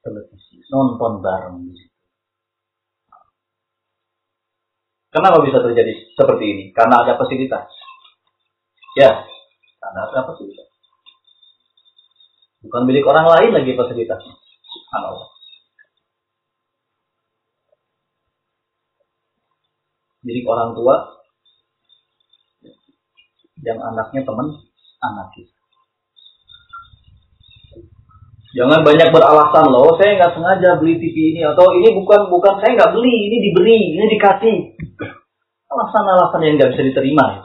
televisi, nonton bareng di Kenapa bisa terjadi seperti ini? Karena ada fasilitas. Ya, karena ada fasilitas. Bukan milik orang lain lagi fasilitasnya. Allah. Milik orang tua yang anaknya teman anak kita. Jangan banyak beralasan loh, saya nggak sengaja beli TV ini atau ini bukan bukan saya nggak beli, ini diberi, ini dikasih. Alasan-alasan yang nggak bisa diterima.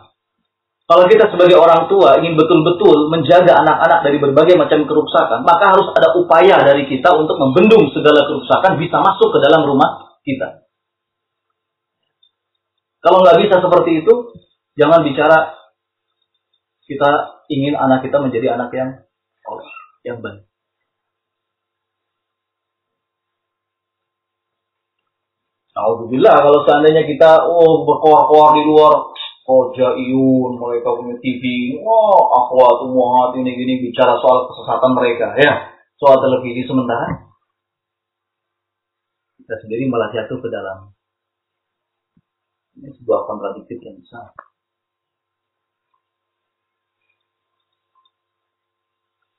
Kalau kita sebagai orang tua ingin betul-betul menjaga anak-anak dari berbagai macam kerusakan, maka harus ada upaya dari kita untuk membendung segala kerusakan bisa masuk ke dalam rumah kita. Kalau nggak bisa seperti itu, jangan bicara kita ingin anak kita menjadi anak yang yang baik. Alhamdulillah kalau seandainya kita oh berkoar-koar di luar oh jaiyun mereka punya TV oh akhwat hati ini gini bicara soal kesesatan mereka ya. Soal televisi sementara. Kita sendiri malah jatuh ke dalam. Ini sebuah kontradiktif yang besar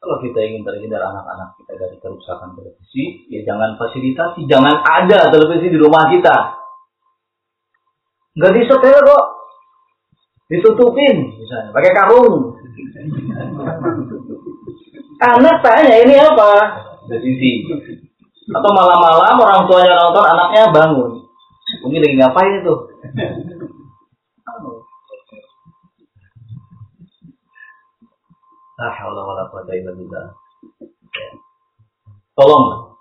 Kalau kita ingin terhindar anak-anak kita dari kerusakan televisi, ya jangan fasilitasi, jangan ada televisi di rumah kita. Nggak disetel kok. Ditutupin, misalnya, pakai karung. Anak tanya ini apa? Televisi. Atau malam-malam orang tuanya nonton, anaknya bangun. Ini lagi ngapain itu? Tolong,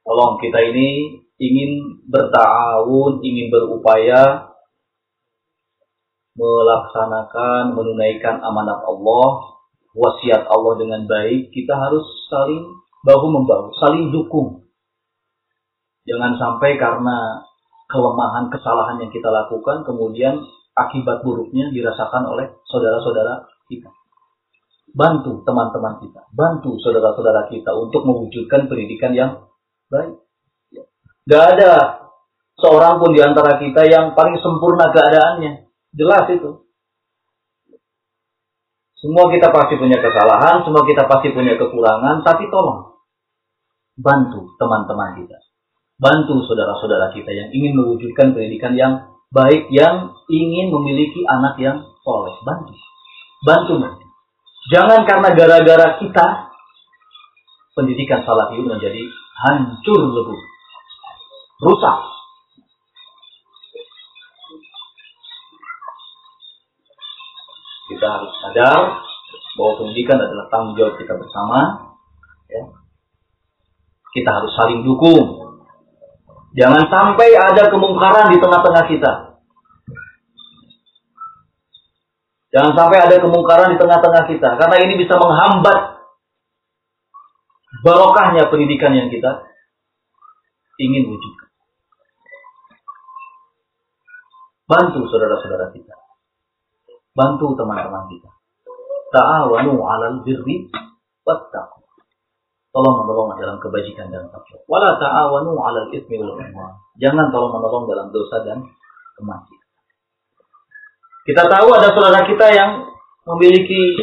tolong kita ini ingin bertahun, ingin berupaya melaksanakan, menunaikan amanat Allah, wasiat Allah dengan baik, kita harus saling bahu membahu, saling dukung. Jangan sampai karena kelemahan, kesalahan yang kita lakukan, kemudian akibat buruknya dirasakan oleh saudara-saudara kita bantu teman-teman kita, bantu saudara-saudara kita untuk mewujudkan pendidikan yang baik. Ya. Gak ada seorang pun di antara kita yang paling sempurna keadaannya. Jelas itu. Semua kita pasti punya kesalahan, semua kita pasti punya kekurangan, tapi tolong bantu teman-teman kita. Bantu saudara-saudara kita yang ingin mewujudkan pendidikan yang baik, yang ingin memiliki anak yang soleh. Bantu. Bantu mereka. Jangan karena gara-gara kita pendidikan salafi menjadi hancur lebur. Rusak. Kita harus sadar bahwa pendidikan adalah tanggung jawab kita bersama. Ya. Kita harus saling dukung. Jangan sampai ada kemungkaran di tengah-tengah kita. Jangan sampai ada kemungkaran di tengah-tengah kita. Karena ini bisa menghambat barokahnya pendidikan yang kita ingin wujudkan. Bantu saudara-saudara kita. Bantu teman-teman kita. Ta'awanu 'alal birri wat taqwa. Tolong menolong dalam kebajikan dan takwa. Wala ta'awanu 'alal itsmi wal Jangan tolong menolong dalam dosa dan kemaksiatan. Kita tahu ada saudara kita yang memiliki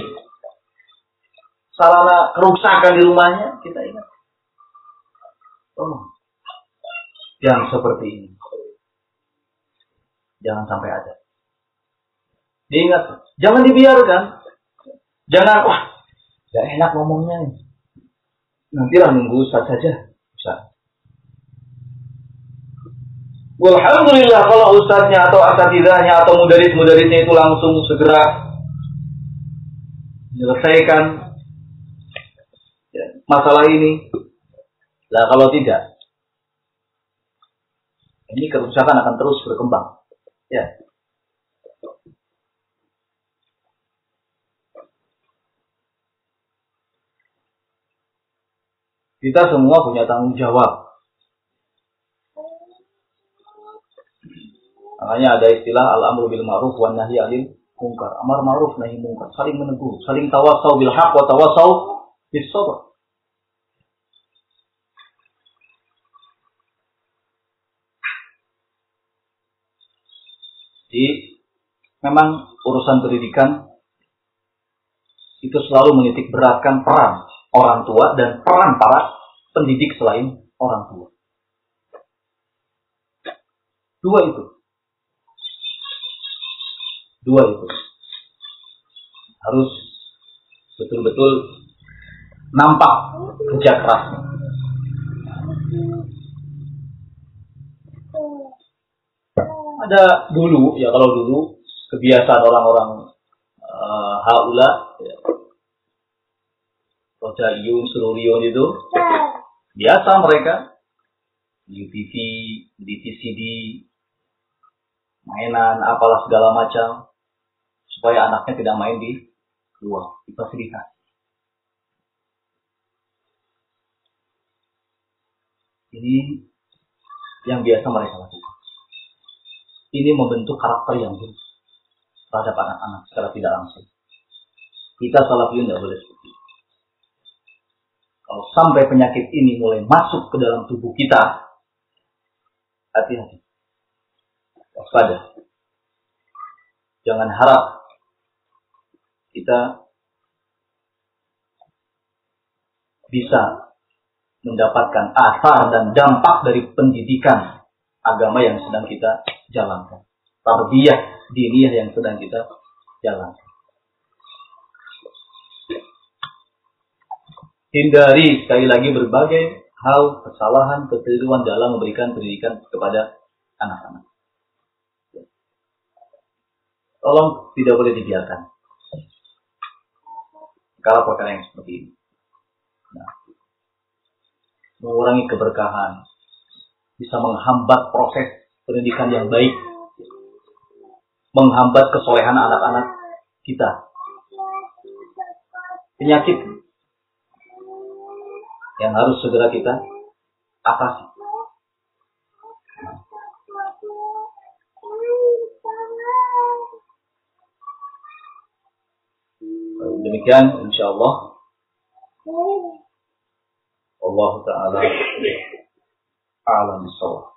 sarana kerusakan di rumahnya, kita ingat. Oh, yang seperti ini. Jangan sampai ada. Diingat, jangan dibiarkan. Jangan, wah, gak enak ngomongnya. Nanti lah nunggu Ustaz saja. Ustaz. Alhamdulillah kalau ustadznya atau asatidahnya atau mudaris-mudarisnya itu langsung segera menyelesaikan masalah ini. Nah kalau tidak, ini kerusakan akan terus berkembang. Ya. Kita semua punya tanggung jawab. Makanya ada istilah al-amru bil ma'ruf wa nahi 'anil munkar. Amar ma'ruf nahi munkar, saling menegur, saling tawasau bil haq wa tawasau bis sabr. Jadi memang urusan pendidikan itu selalu menitik beratkan peran orang tua dan peran para pendidik selain orang tua. Dua itu. Dua itu. Harus betul-betul nampak kerja kerasnya. Ada dulu, ya kalau dulu kebiasaan orang-orang uh, haula, ya, Rojaiyun, Sururion itu biasa mereka di TV, di VCD, mainan, apalah segala macam, supaya anaknya tidak main di luar, di fasilitas. Ini yang biasa mereka lakukan ini membentuk karakter yang buruk terhadap anak-anak secara tidak langsung. Kita salafiyun tidak boleh seperti itu. Kalau sampai penyakit ini mulai masuk ke dalam tubuh kita, hati-hati. Waspada. Jangan harap kita bisa mendapatkan asar dan dampak dari pendidikan agama yang sedang kita jalankan. Tarbiyah diniyah yang sedang kita jalankan. Hindari sekali lagi berbagai hal kesalahan, kekeliruan dalam memberikan pendidikan kepada anak-anak. Tolong tidak boleh dibiarkan. Kalau perkara yang seperti ini. Nah, mengurangi keberkahan, bisa menghambat proses pendidikan yang baik, menghambat kesolehan anak-anak kita. Penyakit yang harus segera kita atasi. Demikian insya Allah. Allah Ta'ala alam bisawab.